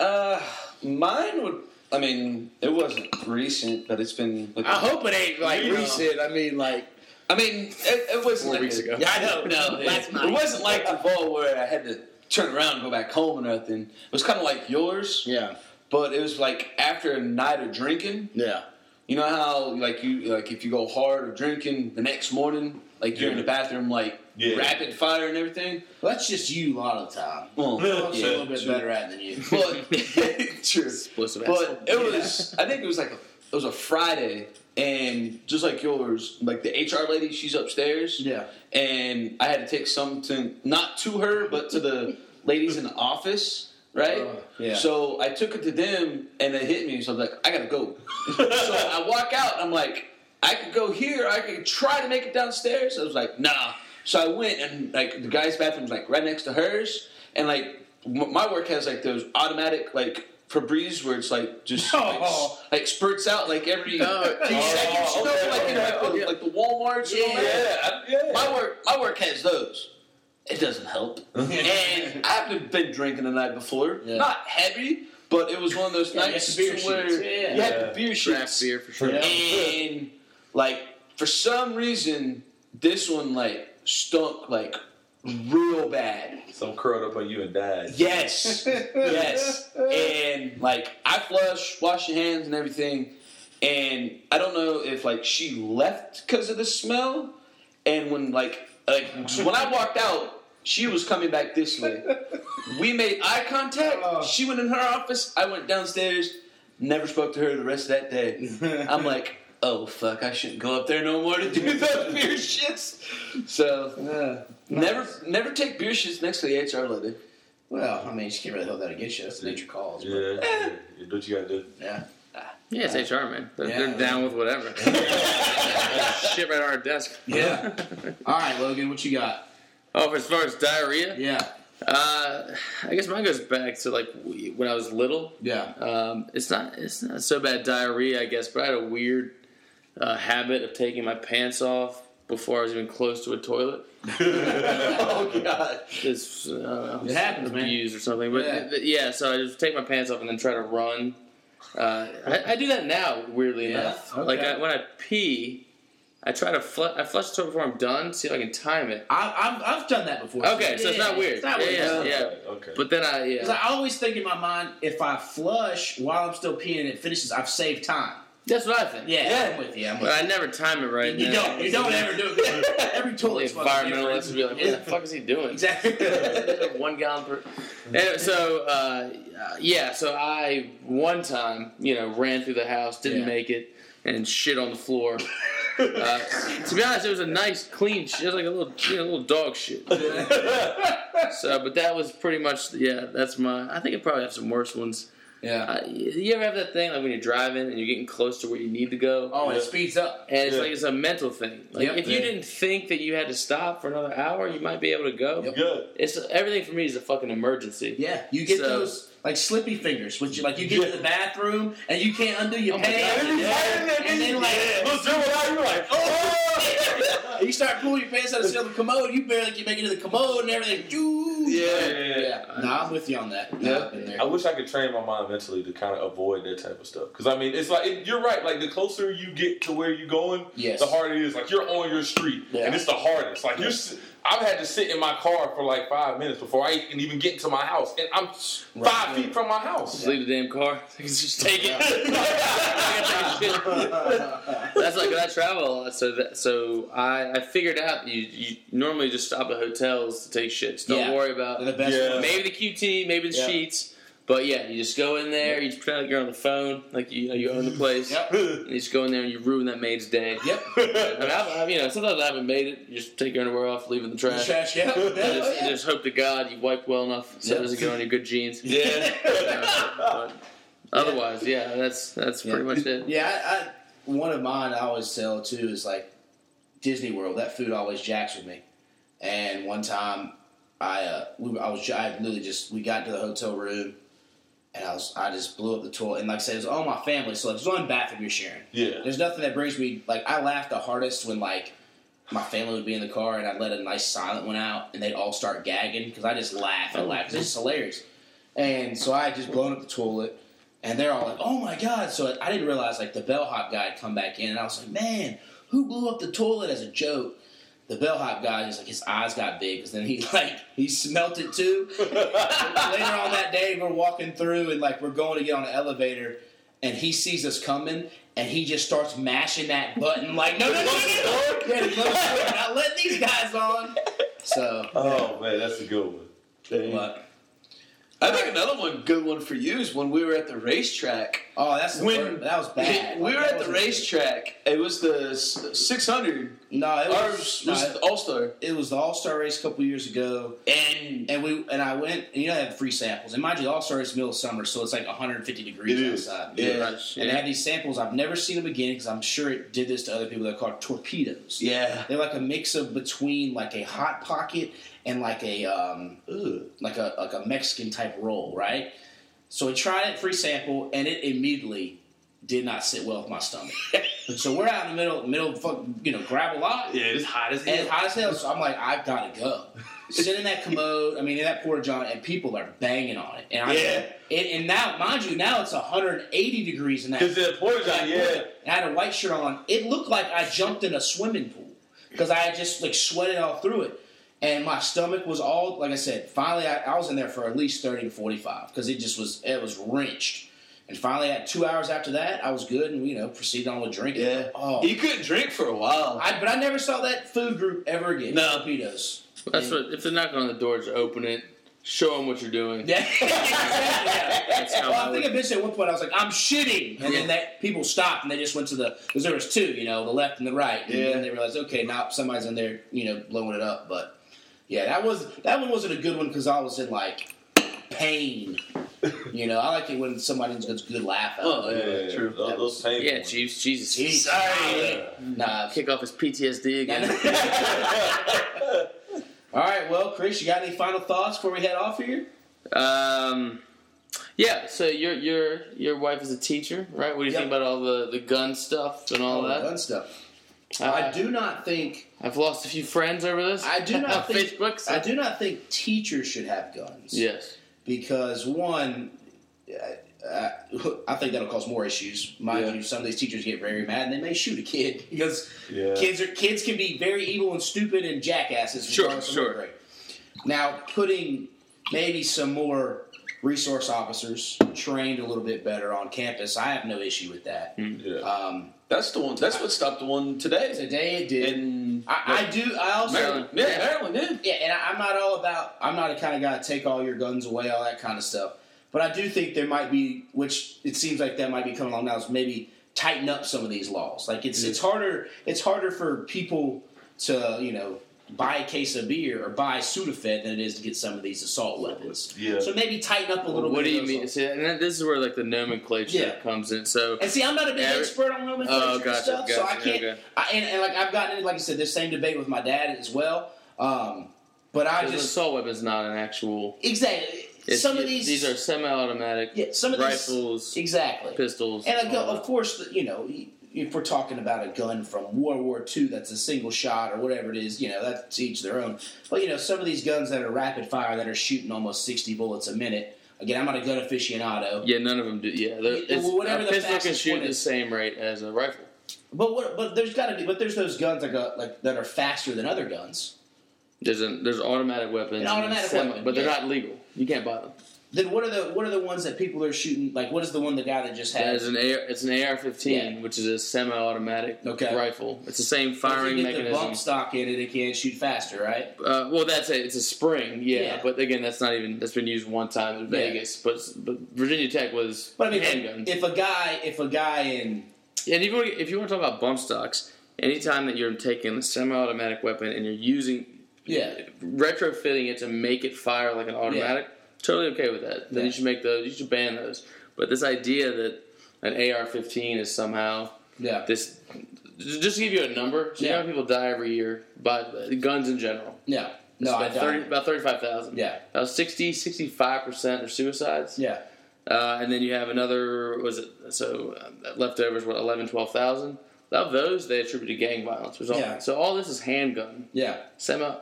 Uh, mine would. I mean, it wasn't recent, but it's been. Like, I hope it ain't like recent. I mean, like I mean, it, it wasn't Four like weeks a- ago. yeah, I know. No, it, <laughs> last it wasn't like the ball where I had to turn around and go back home and nothing. It was kind of like yours, Yeah, but it was like after a night of drinking. yeah. You know how like you like if you go hard of drinking the next morning, like you're in the bathroom like Yeah. rapid fire and everything. Well, that's just you a lot of the time. Well, Yeah, I'm a little bit true. better at it than you. But <laughs> true. Explosive But it was. I think it was like a, it was a Friday, and just like yours, like the HR lady, she's upstairs. Yeah. And I had to take something not to her, but to the <laughs> ladies in the office. Right. Uh, yeah. So I took it to them, and it hit me. So I was like, I gotta go. <laughs> so I walk out. And I'm like, I could go here. I could try to make it downstairs. I was like, nah. So I went, and like the guy's bathroom's like right next to hers, and like m- my work has like those automatic like Febreze where it's like just Oh. like, like spurts out like every Oh, <laughs> two oh, seconds, you know, okay, like in like, okay, the, yeah. like the WalMarts. and all that. Yeah, I- yeah. My work, my work has those. It doesn't help. <laughs> and I've been drinking the night before, Yeah. not heavy, but it was one of those Yeah, you nights had the beer to where sheets. Yeah. you had Yeah. the beer Draft sheets, beer for sure. Yeah. and like for some reason, this one like stunk like real bad. Some curled up on you and died. Yes, yes, and like I flush, wash your hands and everything, and I don't know if like she left because of the smell, and when like like when I walked out, she was coming back this way. We made eye contact. Oh. She went in her office. I went downstairs. Never spoke to her the rest of that day. I'm like, oh fuck, I shouldn't go up there no more to do <laughs> those beer shits. So Yeah. never never take beer shits next to the HR lady. Well, I mean, you can't really hold that against you. That's the nature calls. but- Yeah, yeah. You do what you gotta do. Yeah. Yeah, it's HR, man. They're, Yeah. they're down with whatever. <laughs> Shit right on our desk. Yeah. All right, Logan, what you got? Oh, as far as diarrhea, Yeah. uh, I guess mine goes back to like when I was little. Yeah. Um, it's not it's not so bad diarrhea, I guess, but I had a weird uh, habit of taking my pants off before I was even close to a toilet. <laughs> oh god. It's uh, It happens, man. abused or something, but Yeah. yeah. yeah. So I just take my pants off and then try to run. Uh, I, I do that now, weirdly Yeah, enough. okay. Like I, when I pee, I try to flush. I flush the toilet before I'm done, see if I can time it. I, I've, I've done that before. Okay, so it's not weird. It's not Yeah, weird. yeah. Okay, okay. But then I Because yeah, I always think in my mind, if I flush while I'm still peeing and it finishes, I've saved time. That's what I think. Yeah, Yeah. I'm with you. I'm But with I never time it right. you. You now. don't. You don't ever do it. <laughs> Every The toilet's fucking environmentalists would be like, different. "What the fuck is he doing?" Exactly. <laughs> one gallon per. Anyway, so uh, yeah, so I one time you know ran through the house, didn't Yeah. make it, and shit on the floor. <laughs> Uh, to be honest, it was a nice, clean shit. It was like a little, you know, little dog shit. So, but that was pretty much, yeah. That's my. I think I probably have some worse ones. Yeah. Uh, you ever have that thing like when you're driving and you're getting close to where you need to go? Oh, and it speeds up. And it's Yeah. like it's a mental thing. Like Yep. if you Yeah. didn't think that you had to stop for another hour, you might be able to go. Yep. Good. It's everything for me is a fucking emergency. Yeah, you get So- those like slippy fingers, which you like you get to the bathroom and you can't undo your Oh pants, God, and, yeah. and then like Look, Jim, now you're like, oh! <laughs> you start pulling your pants out of the commode, you barely can make it to the commode and everything. Choo. Yeah. yeah. No, I'm with you on that. Yeah. I've there. I wish I could train my mind mentally to kind of avoid that type of stuff. Because I mean, it's like it, you're right. Like the closer you get to where you're going, Yes. the harder it is. Like you're on your street, Yeah. and it's the hardest. Like you're. S- I've had to sit in my car for like five minutes before I can even get into my house, and I'm Right. five feet from my house. Just leave the damn car. <laughs> Just <laughs> take it. <laughs> That's like when I travel a lot. So that so I, I figured out you, you normally just stop at hotels to take shits. Don't Yeah. worry about the best Yeah. maybe the QT, maybe the Yeah. sheets. But yeah, you just go in there. You just pretend like you're on the phone, like you know you own the <laughs> place. Yep. And you just go in there and you ruin that maid's day. Yep. <laughs> And I've, I've, you know, sometimes I haven't made it. You just take your underwear off, leave it in the trash. Trash, yeah. And Yeah, just, yeah. just hope to God you wipe well enough so Yep. it doesn't get on your good jeans. <laughs> yeah. Uh, but otherwise, yeah, that's that's pretty much it. Yeah, I, I, one of mine I always tell too is like Disney World. That food always jacks with me. And one time, I uh, we I was I literally just we got to the hotel room, and I was I just blew up the toilet. And like I said, it was all my family, so like, there's one bathroom you're sharing. Yeah. There's nothing that brings me like I laugh the hardest when like my family would be in the car and I'd let a nice silent one out and they'd all start gagging because I just laugh and laugh 'cause it's hilarious. And so I had just blown up the toilet and they're all like, "Oh my god!" So I didn't realize like the bellhop guy had come back in and I was like, "Man, who blew up the toilet?" As a joke. The bellhop guy just like his eyes got big because then he <laughs> like he smelt it too. <laughs> Later on that day, we're walking through and like we're going to get on the elevator, and he sees us coming, and he just starts mashing that button like, no, no, no, no, no. Yeah, the. Not letting these guys on. So, Oh man, that's a good one. but I think another one good one for you is when we were at the racetrack. oh, that's the When word. that was bad. <laughs> we Like, were at the racetrack. It was the 600. No, it Ours was, was no, the All Star. it was the All Star race a couple years ago, And and we and I went. And you know, they have free samples. And mind you, All Star is middle of summer, so it's like 150 degrees It is. outside. Yeah. Much, And they had these samples. I've never seen them again because I'm sure it did this to other people. They're called torpedoes. yeah, They're like a mix of between like a hot pocket and like a um, like a like a Mexican type roll, right? So I tried it free sample, and it immediately did not sit well with my stomach. <laughs> so we're out in the middle, middle of fuck, you know, gravel lot. Yeah, it's hot as hell. it's hot as hell, so I'm like, I've got to go. <laughs> Sit in that commode, I mean, in that porta john, and people are banging on it. And I, Yeah. and, and now, mind you, now it's 180 degrees in that. Because the porta john, yeah. And I had a white shirt on. It looked like I jumped in a swimming pool because I had just like sweated all through it. And my stomach was all, like I said, finally I, I was in there for at least 30 to 45 because it just was, it was wrenched. And finally, at two hours after that, I was good and, you know, proceeded on with drinking. Yeah. Oh. You couldn't drink for a while. I, but I never saw that food group ever again. No. Torpedoes. That's what. If they're knocking on the door, just open it. Show them what you're doing. Yeah. <laughs> That's how well, I I think would- eventually at one point I was like, I'm shitting. And then that people stopped and they just went to the, because there was two, you know, the left and the right. And Yeah. then they realized, okay, now somebody's in there, you know, blowing it up. But yeah, that was, that one wasn't a good one because I was in like pain. you know, I like it when somebody gets a good laugh out. Oh, of Yeah, it. yeah, True. Those, those painful Yeah, ones. Chiefs. Jesus. Jeez. Sorry. Nah. Kick off his PTSD again. <laughs> All right, well, Chris, you got any final thoughts before we head off here? Um, yeah. So your your your wife is a teacher, right? What do you Yep. think about all the, the gun stuff and all Oh, that? gun stuff. Uh, I do not think I've lost a few friends over this. I do <laughs> not on think- Facebook. so- I do not think teachers should have guns. Yes. because one, uh, uh, I think that'll cause more issues. Mind Yeah. you, some of these teachers get very mad and they may shoot a kid <laughs> because Yeah. kids are kids can be very evil and stupid and jackasses. Sure, sure. Now, putting maybe some more resource officers trained a little bit better on campus, I have no issue with that. Yeah. Um, That's the one. That's what stopped the one today. today it did. In I, I do. I also Maryland. yeah, Maryland. Yeah. Yeah, and I- I'm not all about. I'm not a kind of guy to take all your guns away, all that kind of stuff. But I do think there might be, which it seems like that might be coming along now, is maybe tighten up some of these laws. Like it's it's harder. It's harder for people to you know buy a case of beer or buy Sudafed than it is to get some of these assault weapons. Yeah. So maybe tighten up a little bit. What bit. do you mean? See, and this is where like the nomenclature Yeah. comes in. So And see, I'm not a big Every- expert on nomenclature Oh, and gotcha, stuff, so I can't. okay. I, and, and like I've gotten into, like I said, this same debate with my dad as well. Um, but I just assault weapon's not an actual. exactly It's, some of these these are semi-automatic yeah some of these exactly pistols, And like, of course, you know, if we're talking about a gun from World War II that's a single shot or whatever it is, you know, that's each their own. But you know, some of these guns that are rapid fire that are shooting almost sixty bullets a minute. Again, I'm not a gun aficionado, Yeah, none of them do. Yeah, it's, whatever a the pistol can shoot the same rate as a rifle. but what, but there's got to be, but there's those guns that got like that are faster than other guns. There's a there's automatic weapons, An automatic semi- weapon, but they're yeah. not legal. You can't buy them. Then what are the what are the ones that people are shooting? Like, what is the one the guy that just had? There's an AR, it's an AR-15, Yeah. which is a semi-automatic Okay. rifle. It's the same If firing you get the mechanism. bump stock in it, it can shoot faster, right? Uh, well, that's it. It's a spring, yeah, Yeah. But again, that's not even that's been used one time in Yeah. Vegas. But but Virginia Tech was But I mean, handguns. if a guy, if a guy in Yeah, and if you if you want to talk about bump stocks, anytime that you're taking a semi-automatic weapon and you're using yeah, retrofitting it to make it fire like an automatic, totally okay with that. Then Yeah. you should make those. You should ban those. But this idea that an AR-15 is somehow yeah, this, just to give you a number, so you know how people die every year by guns in general. yeah, no, It's about, don't. 30, about 35,000. Yeah, About 60, 65% are suicides. yeah, Uh, and then you have another, was it, so uh, leftovers, what, 11, 12,000? Of those, they attribute to gang violence. Yeah. So all this is handgun. yeah, Semi,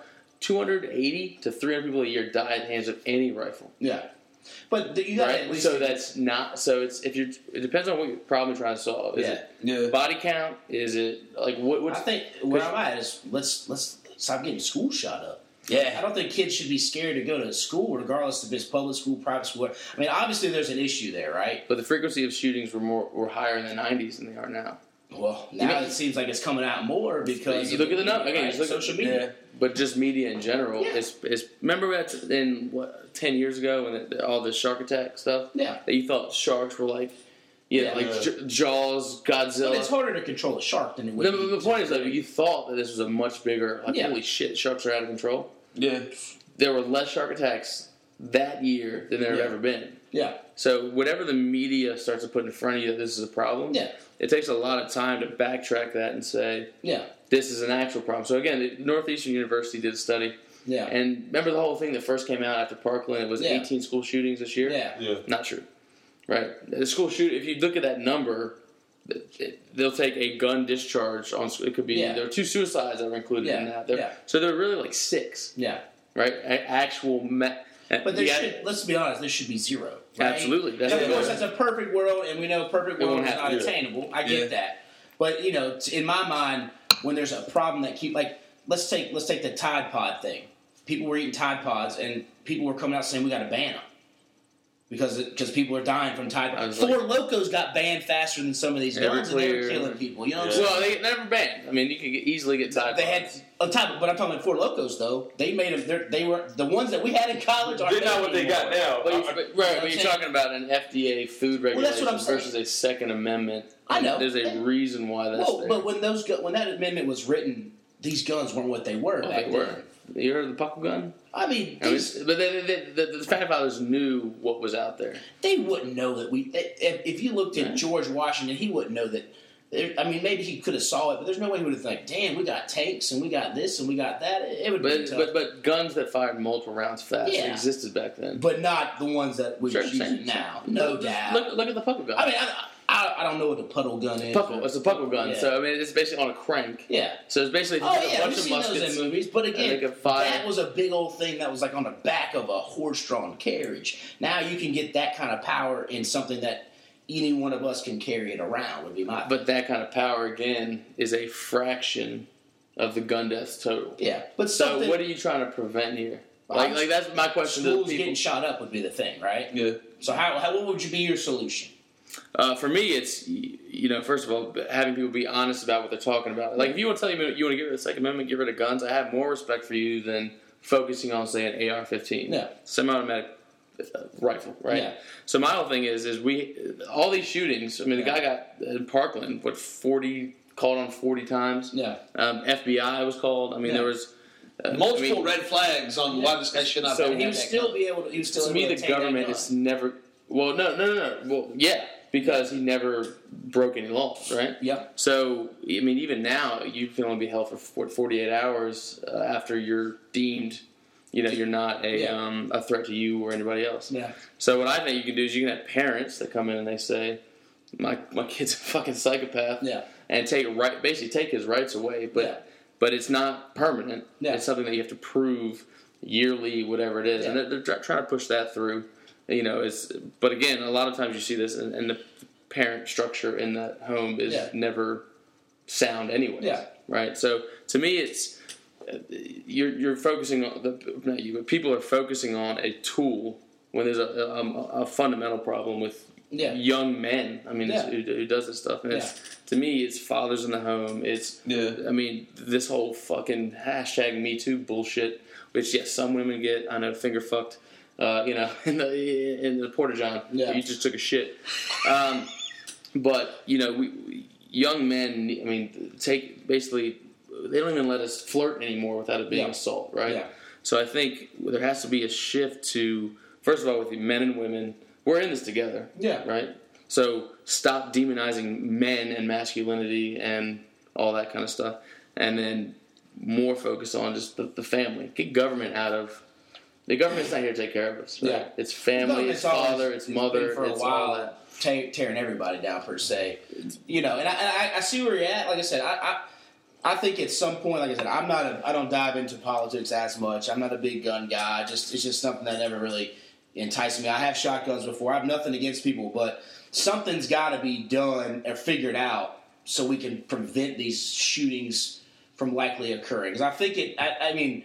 280 to 300 people a year die at the hands of any rifle. yeah. But th- you got Right? So that's not, so it's, if you're, it depends on what your problem you're trying to solve. Is yeah. it Yeah. body count? Is it, like, what, I what's, think where I'm at is let's let's stop getting school shot up. Yeah, I don't think kids should be scared to go to school, regardless if it's public school, private school. I mean, obviously there's an issue there, right? but the frequency of shootings were more, were higher in the 90s than they are now. Well, now got- it seems like it's coming out more because You look at the media, number again. right? Just look social media. Yeah, but just media in general. Yeah. Is, is remember that in what ten years ago when it, all the shark attack stuff Yeah. that you thought sharks were like, yeah, Yeah. like J- Jaws, But Godzilla. it's harder to control a shark than it would. the, be the point is though, you thought that this was a much bigger. Like Yeah. holy shit, sharks are out of control. Yeah. There were less shark attacks that year than there have ever been. Yeah, So whatever the media starts to put in front of you that this is a problem, Yeah. it takes a lot of time to backtrack that and say yeah, this is an actual problem. So again, Northeastern University did a study. yeah, And remember the whole thing that first came out after Parkland? It was Yeah. 18 school shootings this year. yeah. Yeah. Not true. right? The school shoot. If you look at that number, it- it- they'll take a gun discharge on. It could be Yeah. there are two suicides that were included in Yeah, that. There- yeah. So there are really like six, Yeah, right? A- actual. Me- but there <laughs> yeah, should. Let's be honest. There should be zero. Right? Absolutely, that's And of course, that's a perfect world, and we know perfect world is not attainable. I get Yeah. that, but you know, in my mind, when there's a problem that keep like let's take let's take the Tide Pod thing. People were eating Tide Pods, and people were coming out saying we got to ban them because because people are dying from Tide I Pods. was Four like- Locos got banned faster than some of these guns, and they were killing people. You know what I'm saying? Well, they never banned. I mean, you could get, easily get tied. They had a type, but I'm talking about Four Locos though. They made them. they're- were the ones that we had in college. They're not what they got now. But, you, uh, but, right, but you're talking about an FDA food Well, that's regulation what I'm saying. versus a Second Amendment. I know. There's a And- reason why that's Well, there. but when those when that amendment was written, these guns weren't what they were oh, Well, back they then. were. You heard of the puckle gun? I mean, mean, these, but they, they, the, the founding fathers knew what was out there. they wouldn't know that we. If, if you looked at. George Washington, he wouldn't know that. I mean, maybe he could have saw it, but there's no way he would have thought, "Damn, we got tanks and we got this and we got that." It would be But, tough, but but guns that fired multiple rounds fast Yeah. existed back then. but not the ones that we're Sure, using now. No Just doubt. Look, look at the puckle gun. I mean, I, I, I don't know what the puddle gun is. puckle. It's a puckle gun. Yeah. So I mean, it's basically on a crank. yeah. So it's basically Oh take a yeah, bunch of muskets. in movies. But again, that was a big old thing that was like on the back of a horse-drawn carriage. Now you can get that kind of power in something that any one of us can carry it around. Would be my. But that kind of power again is a fraction of the gun deaths total. yeah, but So what are you trying to prevent here? Like, like that's my question to schools people. getting shot up would be the thing, right? Yeah. So how, how what would you be your solution? Uh, for me, it's you know, first of all, having people be honest about what they're talking about. Like, if you want to tell me you want to get rid of the Second Amendment, get rid of guns, I have more respect for you than focusing on say an AR-15, Yeah. semi-automatic uh, rifle, right? Yeah. So my whole thing is, is we all these shootings. I mean, the guy got in Parkland what forty called on forty times. Yeah, Um, FBI was called. I mean, Yeah. there was uh, Multiple I mean, red flags on why this guy should not So he would still gun. be able to. He would still to me, the government is never. Well, no, no, no, no. Well, yeah, because he never broke any laws, right? Yeah. So, I mean, even now, you can only be held for for 48 hours uh, after you're deemed, you know, you're not a Yeah. um, a threat to you or anybody else. Yeah. So, what I think you can do is you can have parents that come in and they say, "My my kid's a fucking psychopath," Yeah. and take right, basically take his rights away, but Yeah. but it's not permanent. Yeah. It's something that you have to prove yearly, whatever it is, and they're, they're trying to push that through. You know, it's but again, a lot of times you see this, and, and the parent structure in that home is Yeah. never sound anyway. Yeah. Right. So to me, it's uh, you're you're focusing on the not you, but people are focusing on a tool when there's a, a, a fundamental problem with Yeah. young men. I mean, Yeah. who, who does this stuff? And it's to me, it's fathers in the home. It's Yeah. I mean, this whole fucking hashtag Me Too bullshit, which yes, some women get. I know, finger fucked. Uh, you know, <laughs> in the in the porta john. Yeah. You just took a shit. Um, but you know, we, young men. I mean, take basically. They don't even let us flirt anymore without it being Yeah. assault, right? Yeah. So I think there has to be a shift to first of all with the men and women. We're in this together Yeah. right? So stop demonizing men and masculinity and all that kind of stuff, and then more focus on just the, the family. Get government out of. The government's not here to take care of us. Right? Yeah. It's family, it's, father, it's mother, for a it's while tearing everybody down per se. You know, and I, and I, I see where you're at. Like I said, I, I I think at some point, like I said, I'm not a, I don't dive into politics as much. I'm not a big gun guy. Just it's just something that never really enticed me. I have shotguns before. I have nothing against people, but something's got to be done or figured out so we can prevent these shootings from likely occurring. Because I think it. I, I mean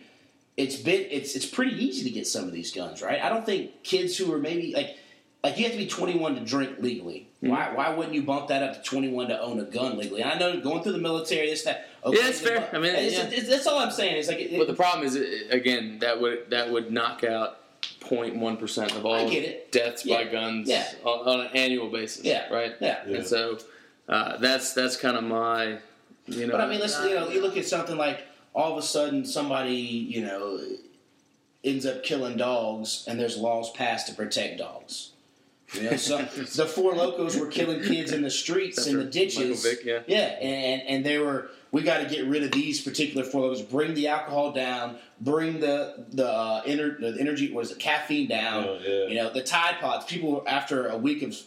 it's been it's it's pretty easy to get some of these guns, right? I don't think kids who are maybe like like you have to be 21 to drink legally. Mm-hmm. Why why wouldn't you bump that up to 21 to own a gun legally? And I know going through the military, this that. Okay, Yeah, it's fair. I mean, it's, yeah. it's- that's all I'm saying. It's like, it, But the problem is, again, that would that would knock out 0.1 percent of all get it. deaths by guns Yeah. on, on an annual basis. Yeah. Right. yeah. Yeah. And so uh, that's that's kind of my, you know. But I mean, let's you know, you look at something like all of a sudden somebody you know ends up killing dogs, and there's laws passed to protect dogs. You know, so <laughs> the four locos were killing kids in the streets That's in the ditches. Vick, yeah. yeah, and and they were we got to get rid of these particular flavors, bring the alcohol down, bring the the uh, ener- the energy, what is it, caffeine down. Oh, yeah. You know, the Tide Pods. People after a week of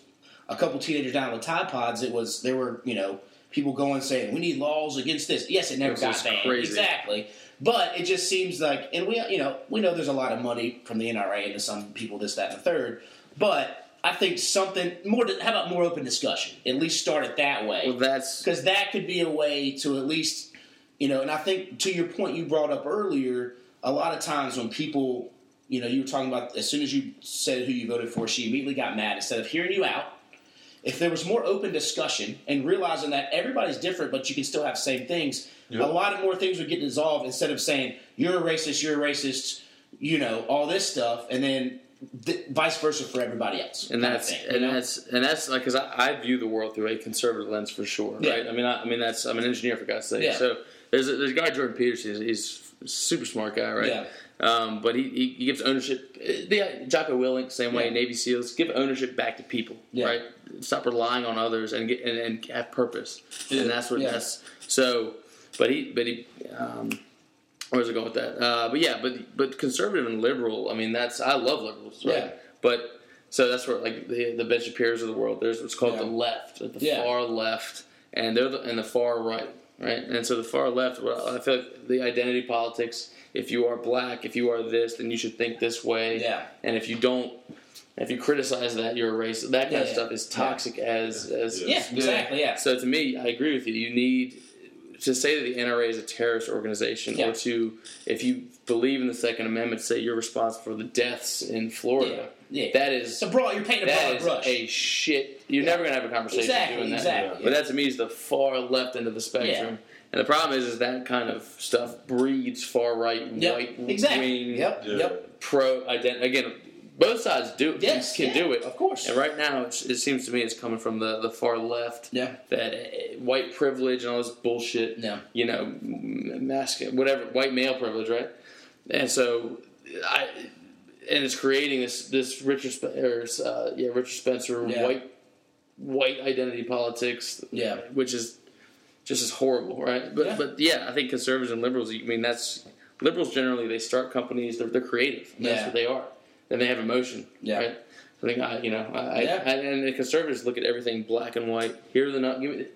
a couple teenagers down with Tide Pods, it was they were you know people going saying we need laws against this. Yes, it never got banned. crazy. Exactly. But it just seems like, and we, you know, we know there's a lot of money from the NRA into some people, this, that, and the third. But I think something more. How about more open discussion? At least start it that way Well, that's because that could be a way to at least you know and i think to your point you brought up earlier a lot of times when people you know you were talking about as soon as you said who you voted for she immediately got mad instead of hearing you out if there was more open discussion and realizing that everybody's different but you can still have the same things Yep. a lot of more things would get dissolved instead of saying you're a racist you're a racist you know all this stuff and then th- vice versa for everybody else and that's thing, and know? that's and that's like because I, I view the world through a conservative lens for sure, Yeah. right? I mean, I, I mean that's I'm an engineer for God's sake. Yeah. So there's a, there's a guy Jordan Peterson. He's, he's a super smart guy, right? Yeah. Um, but he, he, he gives ownership. uh, The Jocko Willink, same way. Yeah. Navy SEALs give ownership back to people, Yeah. right? Stop relying on others and get and, and have purpose. And that's what Yeah. that's so. But he but he. Um, where's it going with that? Uh, but yeah, but but conservative and liberal. I mean, that's I love liberals, right? Yeah. But so that's where like the the Ben Shapiro's of the world. There's what's called Yeah. the left, the Yeah. far left, and they're the, and the far right, right? And so the far left, well, I feel like the identity politics. If you are black, if you are this, then you should think this way. Yeah. And if you don't, if you criticize that, you're a racist. That kind Yeah, of yeah. stuff is toxic as as yeah exactly yeah so to me, I agree with you. You need to say that the NRA is a terrorist organization, Yeah. or to, if you believe in the Second Amendment, say you're responsible for the deaths in Florida. Yeah, yeah. That is So, broad, you're painting a broad brush. a shit. You're Yeah. never gonna have a conversation Exactly, doing that. exactly. But that to me is the far left end of the spectrum. And the problem is, is that kind of stuff breeds far right, Yep. white exactly. wing, Yep. Yep. pro identity. Again, both sides do Yes. can yeah, do it. Of course. And right now, it's, it seems to me it's coming from the, the far left. Yeah. That uh, white privilege and all this bullshit. Yeah. You know, m- masculine, whatever, white male privilege, right? And so, I, and it's creating this this Richard Sp- or, uh, yeah Richard Spencer Yeah. white white identity politics. Yeah. Which is just as horrible, right? But Yeah. but yeah, I think conservatives and liberals. I mean, that's liberals generally they start companies. They're, they're creative. And That's what they are. And they have emotion. Yeah. Right. I think I, you know, I, Yeah. I, and the conservatives look at everything black and white. Here are the nut. Give me,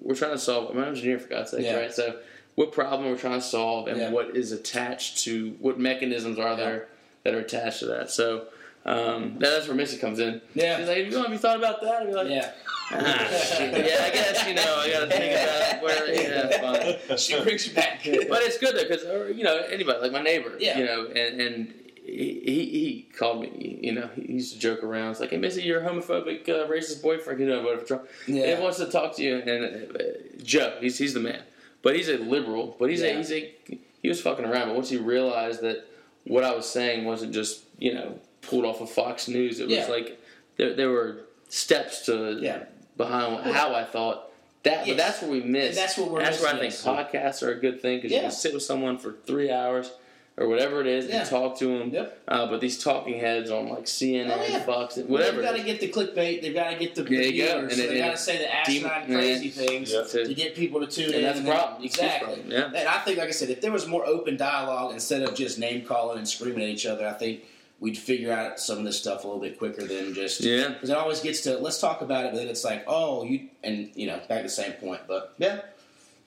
we're trying to solve. I'm an engineer for God's sake, Yeah. right? So, what problem we're trying to solve, and Yeah. what is attached to what mechanisms are there that are attached to that? So, um, that's where Missy comes in. Yeah. She's like, "Have you, have you thought about that?" I'd be like, Yeah. "Ah, yeah, I guess you know, I got to think about where. Yeah, fine." she brings you back. But it's good though, because you know anybody like my neighbor, Yeah. you know, and and he he he called me, you know, he used to joke around. It's like, hey, Missy, your homophobic, uh, racist boyfriend, you know, whatever. for Trump. Yeah. And he wants to talk to you. And uh, Joe, he's he's the man, but he's a liberal. But he's Yeah. a he's a he was fucking around. But once he realized that what I was saying wasn't just you know pulled off of Fox News, it was Yeah. like there there were steps to Yeah. behind how I thought. That, Yes. but that's where we miss. That's what we're That's where I think yes. podcasts are a good thing because you can sit with someone for three hours or whatever it is Yeah. and talk to them. Yep. Uh, but these talking heads on like CNN, Oh, yeah. Fox, Well, whatever. They've got to get the clickbait. They've got to get the There you go. viewers. And so it- they got to say the dem- asinine, crazy yeah. things Yeah. to get people to tune in. And that's the problem. Exactly. from- yeah. And I think, like I said, if there was more open dialogue instead of just name calling and screaming at each other, I think we'd figure out some of this stuff a little bit quicker than just Yeah. Because it always gets to let's talk about it, but then it's like, oh, you and you know back to the same point. But yeah.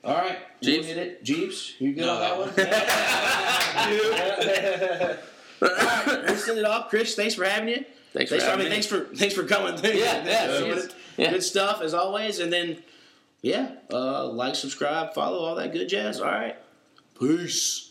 All right, Jeebs? You it, Jeebs. You good on No. that one? <laughs> All right, we'll send it off. Chris, thanks for having you. Thanks for Thanks, I having mean, thanks for thanks for coming. <laughs> Yeah, yeah. Yeah. good stuff as always. And then, yeah, uh, like, subscribe, follow, all that good jazz. All right, peace.